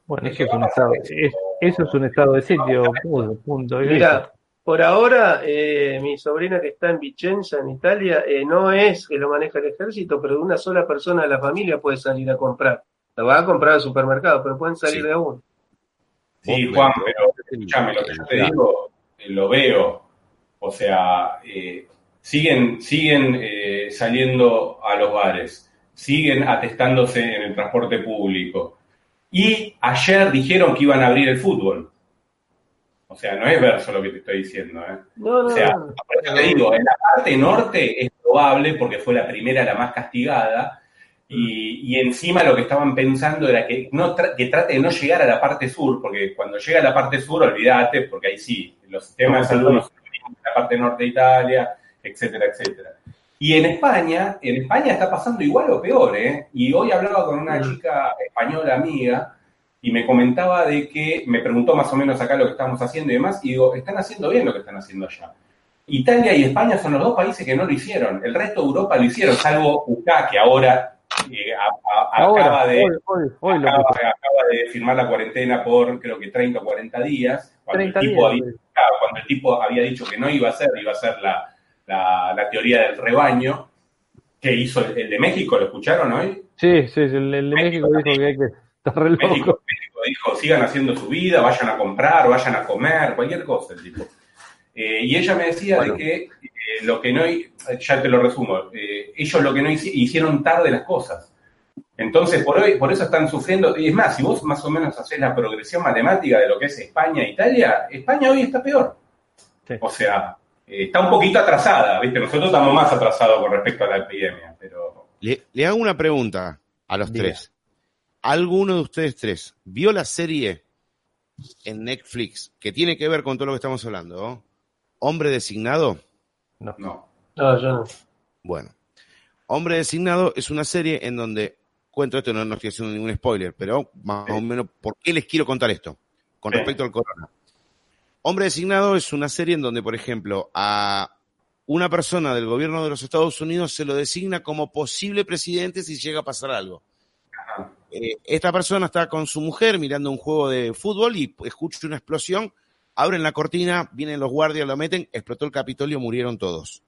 Bueno, eso es un estado, es- eso es un estado de sitio, punto. punto. Mira, por ahora, eh, mi sobrina que está en Vicenza, en Italia, eh, no es que lo maneja el ejército, pero una sola persona de la familia puede salir a comprar. La va a comprar al supermercado, pero pueden salir Sí. de uno. Sí, Juan, pero escúchame, lo que yo te digo, eh, lo veo. O sea, eh, siguen, siguen eh, saliendo a los bares, siguen atestándose en el transporte público. Y ayer dijeron que iban a abrir el fútbol. O sea, no es verso lo que te estoy diciendo, ¿eh? No, no, O sea, no. te digo, en la parte norte es probable, porque fue la primera, la más castigada, y, y encima lo que estaban pensando era que, no tra- que trate de no llegar a la parte sur, porque cuando llega a la parte sur, olvídate, porque ahí sí, los sistemas de salud no son los mismos que la parte norte de Italia, etcétera, etcétera. Y en España, en España está pasando igual o peor, ¿eh? Y hoy hablaba con una chica española amiga, y me comentaba de que, me preguntó más o menos acá lo que estamos haciendo y demás, y digo, están haciendo bien lo que están haciendo allá. Italia y España son los dos países que no lo hicieron. El resto de Europa lo hicieron, salvo UK, que ahora eh, a- a- Ahora, acaba, de, hoy, hoy, hoy lo acaba, de firmar la cuarentena por creo que 30 o 40 días. Cuando, 30 el, tipo días. había, claro, cuando el tipo había dicho que no iba a ser, iba a ser la, la, la teoría del rebaño, que hizo el, el de México, ¿lo escucharon hoy? Sí, sí, el, el de México dijo que hay que estar re loco. México dijo, sigan haciendo su vida, vayan a comprar, vayan a comer, cualquier cosa el tipo. Eh, y ella me decía Bueno. de que eh, lo que no, ya te lo resumo, eh, ellos lo que no hici- hicieron tarde las cosas. Entonces, por hoy, por eso están sufriendo, y es más, si vos más o menos haces la progresión matemática de lo que es España e Italia, España hoy está peor. Sí. O sea, eh, está un poquito atrasada, ¿viste? Nosotros estamos más atrasados con respecto a la epidemia, pero Le, le hago una pregunta a los Diga. tres. ¿Alguno de ustedes tres vio la serie en Netflix que tiene que ver con todo lo que estamos hablando? ¿no? Hombre designado. no. No, yo no. Bueno, Hombre designado es una serie en donde cuento esto, no, no estoy haciendo ningún spoiler, pero más Sí. o menos, ¿por qué les quiero contar esto? Con Sí. respecto al corona. Hombre designado es una serie en donde, por ejemplo, a una persona del gobierno de los Estados Unidos se lo designa como posible presidente si llega a pasar algo. Eh, esta persona está con su mujer mirando un juego de fútbol y escucha una explosión, abren la cortina, vienen los guardias, lo meten, explotó el Capitolio, murieron todos.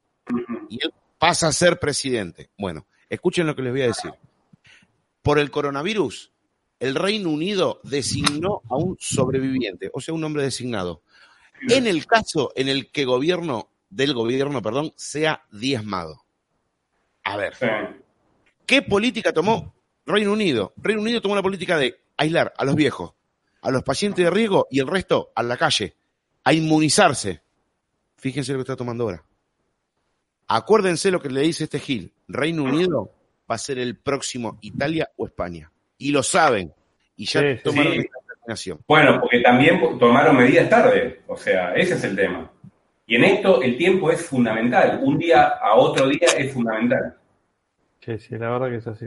Y él pasa a ser presidente. Bueno, escuchen lo que les voy a decir. Por el coronavirus, el Reino Unido designó a un sobreviviente, o sea, un hombre designado. En el caso en el que gobierno del gobierno, perdón, sea diezmado. A ver. ¿Qué política tomó Reino Unido? Reino Unido tomó la política de aislar a los viejos, a los pacientes de riesgo y el resto a la calle, a inmunizarse. Fíjense lo que está tomando ahora. Acuérdense lo que le dice este Gil. Reino Unido va a ser el próximo Italia o España. Y lo saben. Y ya sí. tomaron Sí. esta determinación. Bueno, porque también tomaron medidas tarde, o sea, ese es el tema. Y en esto el tiempo es fundamental, un día a otro día es fundamental. Sí, sí, la verdad que es así.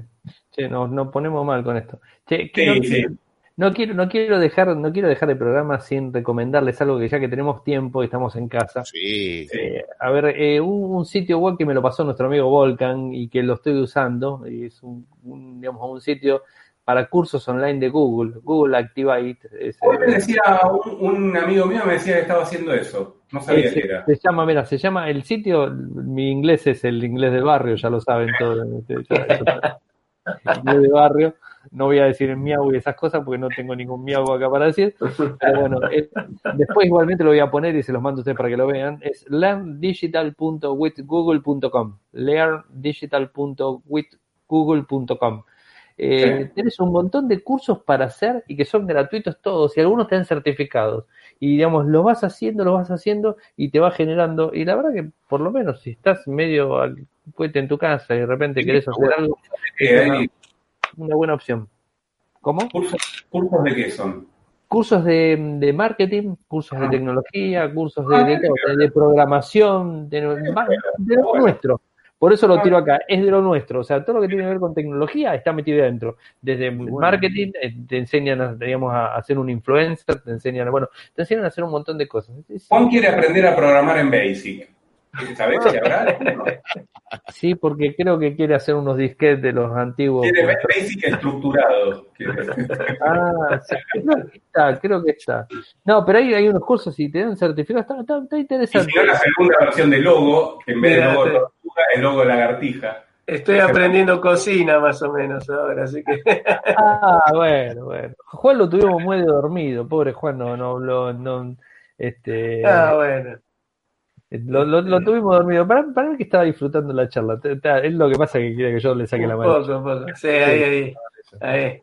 Che, nos, nos ponemos mal con esto. Che, Sí, quiero, sí. no quiero, no quiero dejar, no quiero dejar el programa sin recomendarles algo que ya que tenemos tiempo y estamos en casa. Sí. Sí. Eh, a ver, eh, un, un sitio web que me lo pasó nuestro amigo Volcan y que lo estoy usando, y es un, un, digamos, un sitio para cursos online de Google, Google Activate. es, Hoy me decía un, un amigo mío, me decía que estaba haciendo eso. No sabía se, qué era. se llama, mira, se llama el sitio, mi inglés es el inglés del barrio, ya lo saben todos. este, inglés de barrio, no voy a decir en miau y esas cosas porque no tengo ningún miau acá para decir, pero bueno, después igualmente lo voy a poner y se los mando a ustedes para que lo vean, es learndigital.withgoogle.com learndigital.withgoogle.com eh, Sí. Tienes un montón de cursos para hacer y que son gratuitos todos y algunos te dan certificados y digamos, lo vas haciendo, lo vas haciendo y te va generando y la verdad que por lo menos si estás medio al cohete en tu casa y de repente Sí, querés hacer bueno. algo, Eh, una buena opción. ¿Cómo? ¿Cursos, cursos de qué son? Cursos de, de marketing, cursos de Ah. tecnología, cursos de, Ah, de, programación, de, de lo nuestro. Por eso lo tiro acá, es de lo nuestro. O sea, todo lo que tiene que ver con tecnología está metido dentro. Desde marketing, eh, te enseñan a, digamos, a, ser un influencer, te enseñan, bueno, te enseñan a hacer un montón de cosas. Juan quiere aprender a programar en Basic. ¿Sabés si habrá? Sí, porque creo que quiere hacer unos disquetes de los antiguos. Quiere Basic estructurado. Ah, sí, creo que está, creo que está. No, pero hay, hay unos cursos y te dan certificados, está, está, está Y interesante. si no, la segunda versión de logo, que en vez de logo te- de tortuga, es logo de lagartija. Estoy aprendiendo cocina más o menos ahora, así que Ah, bueno, bueno. Juan lo tuvimos muy de dormido, pobre Juan no, no habló, no, este, ah, bueno. Lo, lo, lo tuvimos dormido. Para, para mí que estaba disfrutando la charla. Es lo que pasa que quiere que yo le saque la Un mano. poco, un poco. Sí, ahí, ahí. ahí.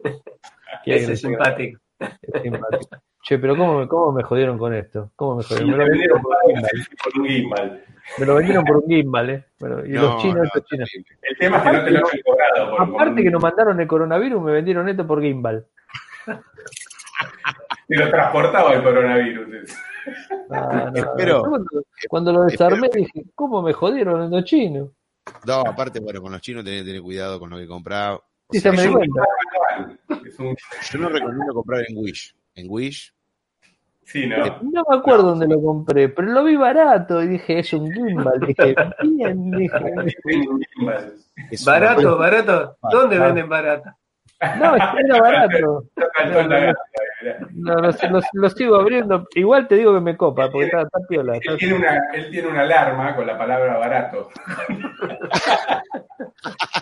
Ese es simpático. es simpático. Che, pero ¿cómo, me- ¿cómo me jodieron con esto? ¿Cómo me jodieron? Me le lo vendieron por un gimbal. con un gimbal. Me lo vendieron por un gimbal, ¿eh? Bueno, y No, los chinos, no, estos chinos. El tema es que no te lo han cobrado. por- Aparte que nos mandaron el coronavirus, me vendieron esto por gimbal. Te lo transportaba el coronavirus. Ah, no, Espero- Yo Cuando, cuando lo desarmé dije, ¿cómo me jodieron los chinos? No, aparte, bueno, con los chinos tenés que tener cuidado con lo que comprás. Sí, sea, se me Es di un yo no recomiendo comprar en Wish. En Wish, Sí, ¿no? No me acuerdo dónde lo compré, pero lo vi barato y dije, es un gimbal. Dije, bien, dije. Es ¿Barato, barato? ¿Dónde Ah. venden barato? No, era barato. Mirá. No, lo, sigo abriendo. Igual te digo que me copa, porque está, está piola. está- Él tiene, una, él tiene una alarma con la palabra barato.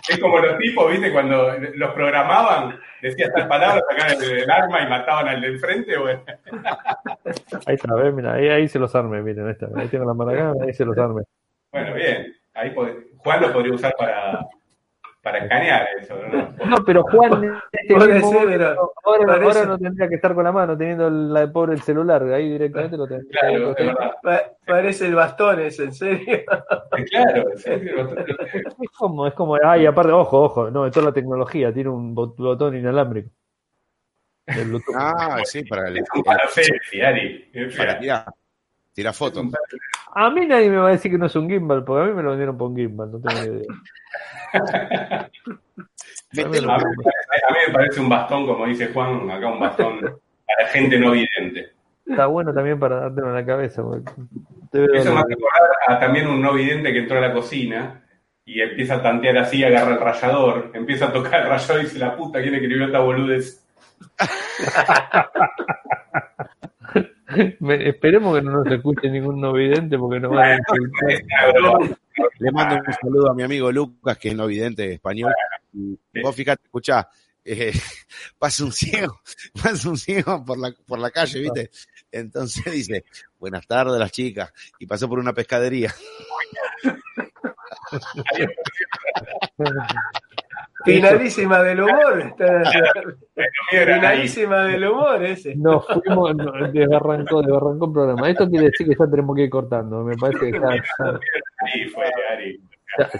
es como los tipos, ¿viste? Cuando los programaban, decía tal palabra, sacaban el, el arma y mataban al de enfrente. Bueno. Ahí está, ¿ves? Mira, ahí, ahí se los arme, miren, ahí está. Ahí tengo la mano acá, ahí se los arme. Bueno, bien. Ahí Juan lo podría usar para, para escanear eso, ¿no? No, pero Juan, en este Puede mismo ser, momento, pero ahora, parece- ahora no tendría que estar con la mano teniendo el, la pobre el celular, ahí directamente lo tendría. Claro, es verdad. Pa- parece el bastón ese, en serio. Claro, lo- lo- Es como, es como, ay, aparte, ojo, ojo, no, esto es la tecnología, tiene un bot- botón inalámbrico. El. Ah, sí, para el, un palo selfie, Ari. para tirar, tirar Es fotos. A mí nadie me va a decir que no es un gimbal, porque a mí me lo vendieron por un gimbal, no tengo ni idea. A mí, me parece- a mí me parece un bastón, como dice Juan, acá un bastón para gente no vidente. Está bueno también para dártelo en la cabeza. Eso me hace acordar a también un no vidente que entró a la cocina y empieza a tantear así, agarra el rallador, empieza a tocar el rallador y dice, la puta, ¿quién escribió esta boludez? Me- esperemos que no nos escuche ningún no vidente porque nos van a insultar. Es una broma. Le mando un saludo a mi amigo Lucas, que es no vidente español. Y vos fíjate, escuchá, eh, pasa un ciego, pasa un ciego por la, por la calle, ¿viste? Entonces dice, buenas tardes las chicas, y pasó por una pescadería. Finalísima del humor. está-. Finalísima del humor ese. Nos fuimos, no, desbarrancó, desbarrancó el programa. Esto quiere decir que ya tenemos que ir cortando. Me parece que ya,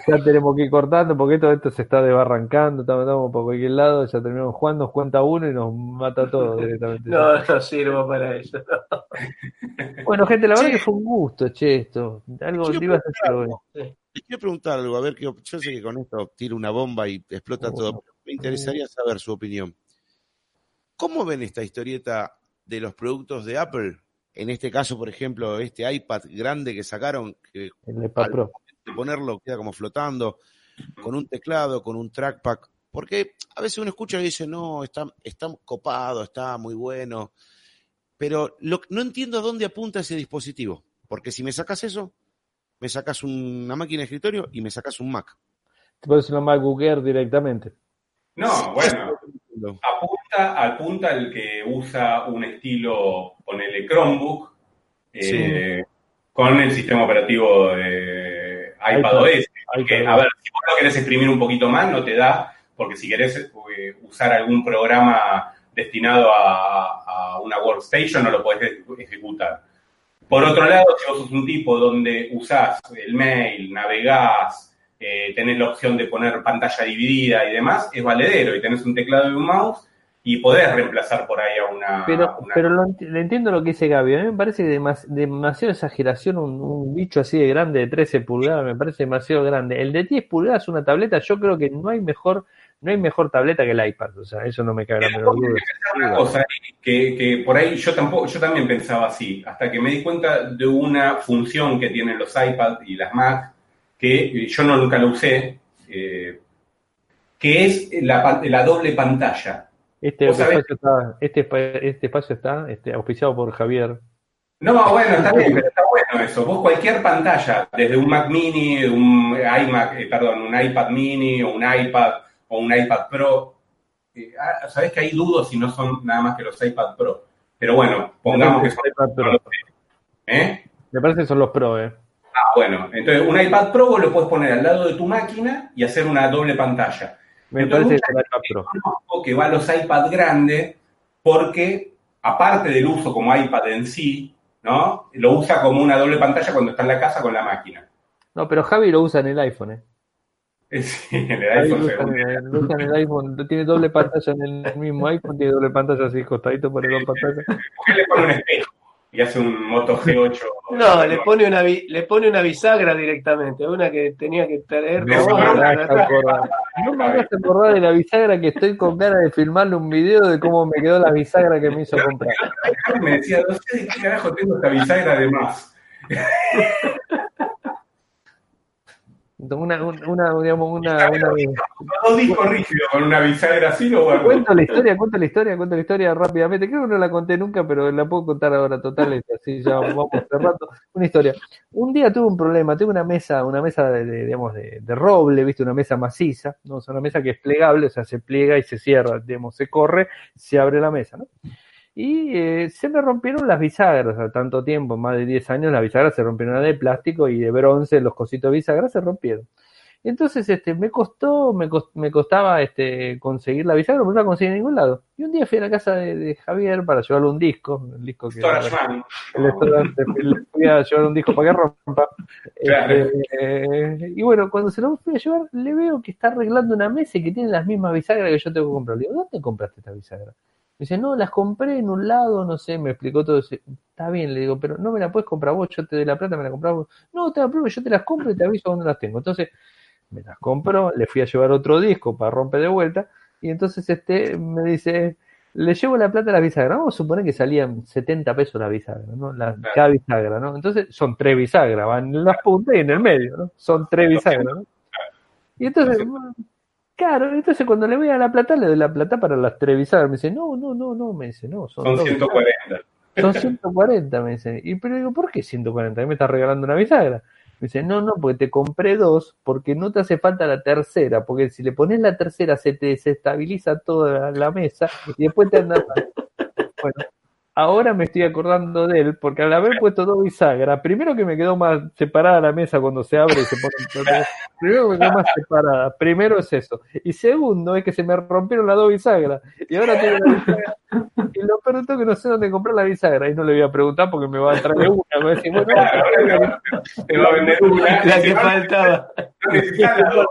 ya- tenemos que ir cortando porque todo esto se está desbarrancando. Estamos, por cualquier lado. Ya terminamos Juan, nos cuenta uno y nos mata todo directamente. No, no sirvo para eso. Bueno, gente, la verdad que fue un gusto, che, esto. Algo Yo ibas a decir, bueno. Les quiero preguntar algo, a ver, que yo sé que con esto tiro una bomba y explota todo, pero me interesaría saber su opinión. ¿Cómo ven esta historieta de los productos de Apple? En este caso, por ejemplo, este iPad grande que sacaron, que El iPad Pro. de ponerlo queda como flotando, con un teclado, con un trackpad. Porque a veces uno escucha y dice, no, está, está copado, está muy bueno. Pero lo- no entiendo a dónde apunta ese dispositivo. Porque si me sacas eso, me sacas una máquina de escritorio y me sacas un Mac. Te puedes una MacBook Air directamente. No, bueno, apunta, apunta al que usa un estilo, ponele Chromebook, eh, con el sistema operativo de iPadOS. Porque, a ver, si vos lo querés exprimir un poquito más, no te da, porque si querés eh, usar algún programa destinado a, a una workstation, no lo podés ejecutar. Por otro lado, si vos sos un tipo donde usás el mail, navegás, eh, tenés la opción de poner pantalla dividida y demás, es valedero y tenés un teclado y un mouse y podés reemplazar por ahí a una... Pero, una- pero lo entiendo lo que dice Gaby. A mí me parece que demas- demasiado exageración un, un bicho así de grande de 13 pulgadas, me parece demasiado grande. El de 10 pulgadas, una tableta, yo creo que no hay mejor, no hay mejor tableta que el iPad. O sea, eso no me cabe la menor duda. que, que por ahí yo tampoco, yo también pensaba así, hasta que me di cuenta de una función que tienen los iPad y las Mac, que yo no nunca la usé, eh, que es la, la doble pantalla. Este espacio está, este, este espacio está este, auspiciado por Javier. No, bueno, está bien, pero está bueno eso. Vos cualquier pantalla, desde un Mac mini, un iMac, eh, perdón, un iPad mini o un iPad o un iPad Pro, eh, ah, sabés que hay dudos si no son nada más que los iPad Pro. Pero bueno, pongamos que son... iPad Pro. ¿eh? Me parece que son los Pro, eh. Ah, bueno, entonces un iPad Pro vos lo puedes poner al lado de tu máquina y hacer una doble pantalla. Me Entonces, parece que iPad Pro. Que va a los iPad grandes porque, aparte del uso como iPad en sí, ¿no? Lo usa como una doble pantalla cuando está en la casa con la máquina. No, pero Javi lo usa en el iPhone, eh. Sí, en el iPhone en el, tiene doble pantalla en el mismo iPhone, tiene doble pantalla así, costadito por dos pantallas. ¿Por qué le pone un espejo y hace un Moto G8? No, le pone una le pone una bisagra directamente, una que tenía que traer No, no, me para hagas acordar. No me hagas acordar de la bisagra que estoy con ganas de filmarle un video de cómo me quedó la bisagra que me hizo comprar. Me decía, no sé de qué carajo tengo esta bisagra de más. Una, un- una, digamos, una, una, Dos discos rígidos con una bisagra así, lo guardo. Cuento la historia, cuento la historia, cuento la historia rápidamente. Creo que no la conté nunca, pero la puedo contar ahora total, así ya vamos cerrando. Una historia. Un día tuve un problema, tuve una mesa, una mesa de, de, digamos, de, de roble, viste, una mesa maciza, ¿no? O sea, una mesa que es plegable, o sea, se pliega y se cierra, digamos, se corre, se abre la mesa, ¿no? Y eh, se me rompieron las bisagras, a tanto tiempo, más de 10 años, las bisagras se rompieron de plástico y de bronce, los cositos de bisagra se rompieron. Entonces, este, me costó, me, me costaba este, conseguir la bisagra, no la conseguí en ningún lado. Y un día fui a la casa de, de Javier para llevarle un disco, el disco que restaurante, le fui a llevar un disco para que rompa. Claro. Este, eh, y bueno, cuando se lo fui a llevar, le veo que está arreglando una mesa y que tiene las mismas bisagras que yo tengo que comprar. Le digo, ¿dónde compraste esta bisagra? Me dice, no, las compré en un lado, no sé, me explicó todo. Dice, Está bien, le digo, pero no me la puedes comprar vos, yo te doy la plata, me la compras vos. No, te la pruebo, yo te las compro y te aviso dónde las tengo. Entonces, me las compró, le fui a llevar otro disco para romper de vuelta, y entonces este me dice, le llevo la plata a la bisagra. Vamos a suponer que salían 70 pesos la bisagra, ¿no? La, Claro. cada bisagra, ¿no? Entonces son tres bisagras, van en las puntas y en el medio, ¿no? Son tres bisagras, ¿no? Y entonces, claro, entonces cuando le voy a la plata, le doy la plata para las tres bisagras. Me dice, no, no, no, no, me dice, no, son, Son dos bisagras. 140. Son 140, me dice. Y pero digo, ¿por qué 140? ¿A mí me estás regalando una bisagra? Me dice, no, no, porque te compré dos, porque no te hace falta la tercera, porque si le pones la tercera se te desestabiliza toda la mesa y después te andas. Bueno, ahora me estoy acordando de él, porque al haber puesto dos bisagras, primero que me quedó más separada la mesa cuando se abre y se pone. Primero que me quedó más separada, primero es eso. Y segundo es que se me rompieron las dos bisagras. Y ahora tengo la bisagra Y lo peor de todo es que no sé dónde comprar la bisagra y no le voy a preguntar porque me va a traer una. Me va a decir, bueno, Claro, ahora te va a vender una. La que faltaba. no necesitas dos,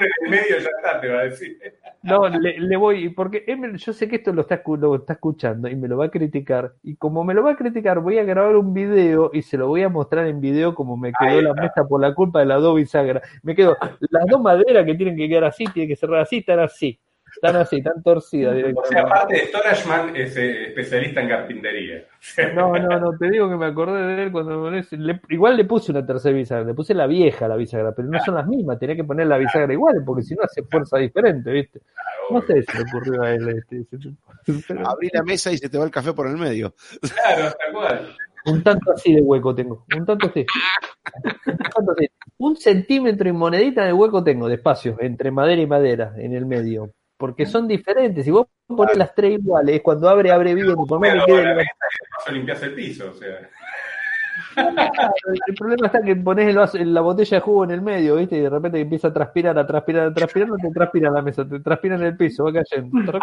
en el medio ya está, te va a decir. No, le, le voy, porque él yo sé que esto lo está, escu- lo está escuchando y me lo va a criticar. Y como me lo va a criticar, voy a grabar un video y se lo voy a mostrar en video como me quedó la mesa por la culpa de las dos bisagras. Me quedo, las dos maderas que tienen que quedar así, tienen que cerrar así, están así. Están así, están torcidas O sea, directamente. aparte de Storageman, es eh, especialista en carpintería. No, no, no, te digo que me acordé de él cuando me le- igual le puse una tercera bisagra, le puse la vieja la bisagra, pero no son las mismas, tenía que poner la bisagra igual, porque si no hace fuerza diferente, ¿viste? No sé si le ocurrió a él este, Abrí la mesa y se te va el café por el medio. Claro, tal cual. un tanto así de hueco tengo, un tanto así. Un tanto así. Un centímetro y monedita de hueco tengo, de espacio, entre madera y madera, en el medio. Porque son diferentes. Si vos pones las tres iguales, cuando abre, abre bien. Por más que quede paso limpias el piso, o sea. El problema está que pones el vaso- la botella de jugo en el medio, ¿viste? Y de repente empieza a transpirar, a transpirar, a transpirar, no te transpira en la mesa, te transpira en el piso, va cayendo. Trac,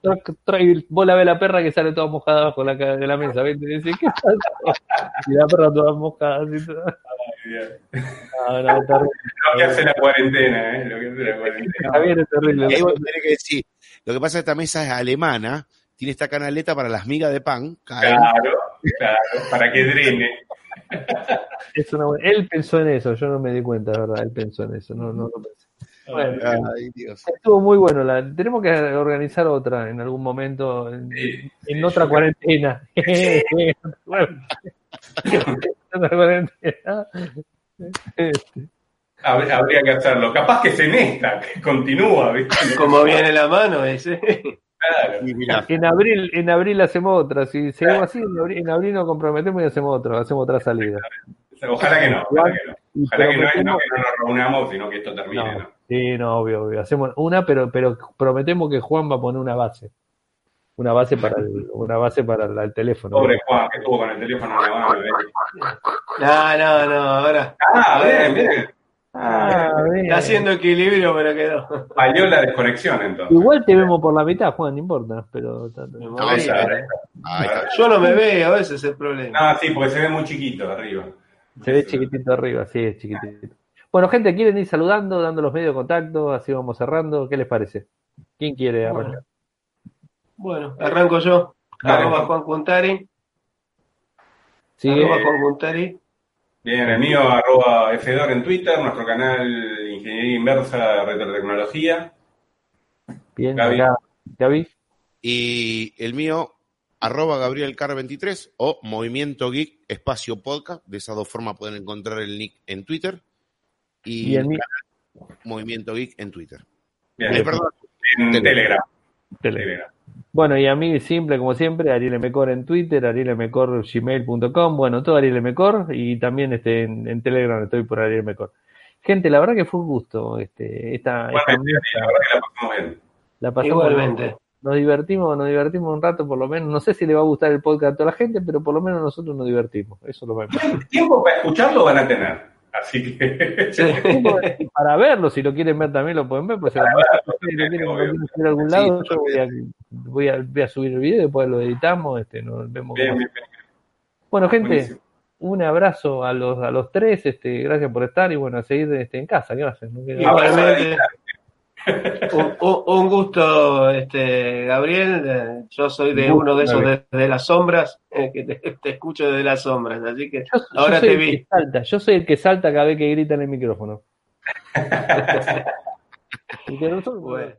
trac, trac, y vos la ves la perra que sale toda mojada abajo de la, ca- de la mesa, ¿viste? Y decís, ¿qué pasa? Y la perra toda mojada, así toda. No, no, terrible. Lo que hace la cuarentena, ¿eh? Lo que hace la cuarentena. Javier es terrible. Y ahí vos tenés que decir, lo que pasa es que esta mesa es alemana, tiene esta canaleta para las migas de pan, caen. Claro, claro, para que drene. Es una buena- Él pensó en eso, yo no me di cuenta, verdad, él pensó en eso, no, no lo pensé. Bueno, Ay, Dios. Estuvo muy bueno. La, tenemos que organizar otra en algún momento, en, Sí, en sí, otra cuarentena. Bueno, cuarentena. Este, Habría, habría que hacerlo. Capaz que es en esta, que continúa, ¿viste? Como viene la mano ese. Claro. Y En abril, en abril hacemos otra. Si seguimos así, en abril, en abril nos comprometemos y hacemos otra, hacemos otra salida. Ojalá que no, ojalá que no. Ojalá que no, que no nos reunamos, sino que esto termine, No, ¿no? sí, no, obvio, obvio. Hacemos una, pero, pero prometemos que Juan va a poner una base. Una base para el, una base para el, el teléfono. Pobre Juan, que estuvo con el teléfono. No, no, no, ahora. Ah, bien, bien. Ah, bien. Está haciendo equilibrio, pero quedó. Falló la desconexión entonces. Igual te vemos por la mitad, Juan, no importa. Pero No, eh. Yo no me veo, ese es el problema. No, sí, porque se ve muy chiquito arriba. se ve chiquitito arriba, sí, es chiquitito. Bueno, gente, ¿quieren ir saludando, dando los medios de contacto? Así vamos cerrando. ¿Qué les parece? ¿Quién quiere arrancar? Bueno, arranco yo. Dale. Arroba Juan Cuntari. Arroba Juan Cuntari. Bien, el mío, arroba Fedor en Twitter, nuestro canal Ingeniería Inversa Retrotecnología. Bien, Gaby. acá. Gaby. Y el mío, arroba GabrielCar23 o Movimiento Geek Espacio Podcast. De esas dos formas pueden encontrar el nick en Twitter. Y, Y el mío. Movimiento Geek en Twitter. Bien, Eh, perdón, en Telegram. Telegram. Tele. Telegram. Bueno, y a mí, simple como siempre, Ariel Mecor en Twitter, Ariel Mecor gmail.com, bueno, todo Ariel Mecor, y también este, en, en Telegram estoy por Ariel Mecor. Gente, la verdad que fue un gusto este, esta, esta la verdad que la pasamos bien. La pasamos Igualmente. nos divertimos, nos divertimos un rato por lo menos. No sé si le va a gustar el podcast a toda la gente, pero por lo menos nosotros nos divertimos. Eso es lo más importante. Tiempo para escucharlo van a tener. Así que. Sí. Para verlo, si lo quieren ver también lo pueden ver. Pues, si lo quieren, lo quieren subir a algún lado, yo voy a, voy, a, voy a subir el video, después lo editamos, este, nos vemos. Bien, bien, bien. Bueno, gente, Buenísimo. un abrazo a los, a los tres, este, gracias por estar y bueno, a seguir este, en casa, ¿qué va a hacer? No. Un, un- un gusto, este, Gabriel. Yo soy de uno de esos de, de las sombras, eh, que te, te escucho desde las sombras. Así que Yo, ahora te vi. salta, yo soy el que salta cada vez que grita en el micrófono. Y que nosotros- Bueno.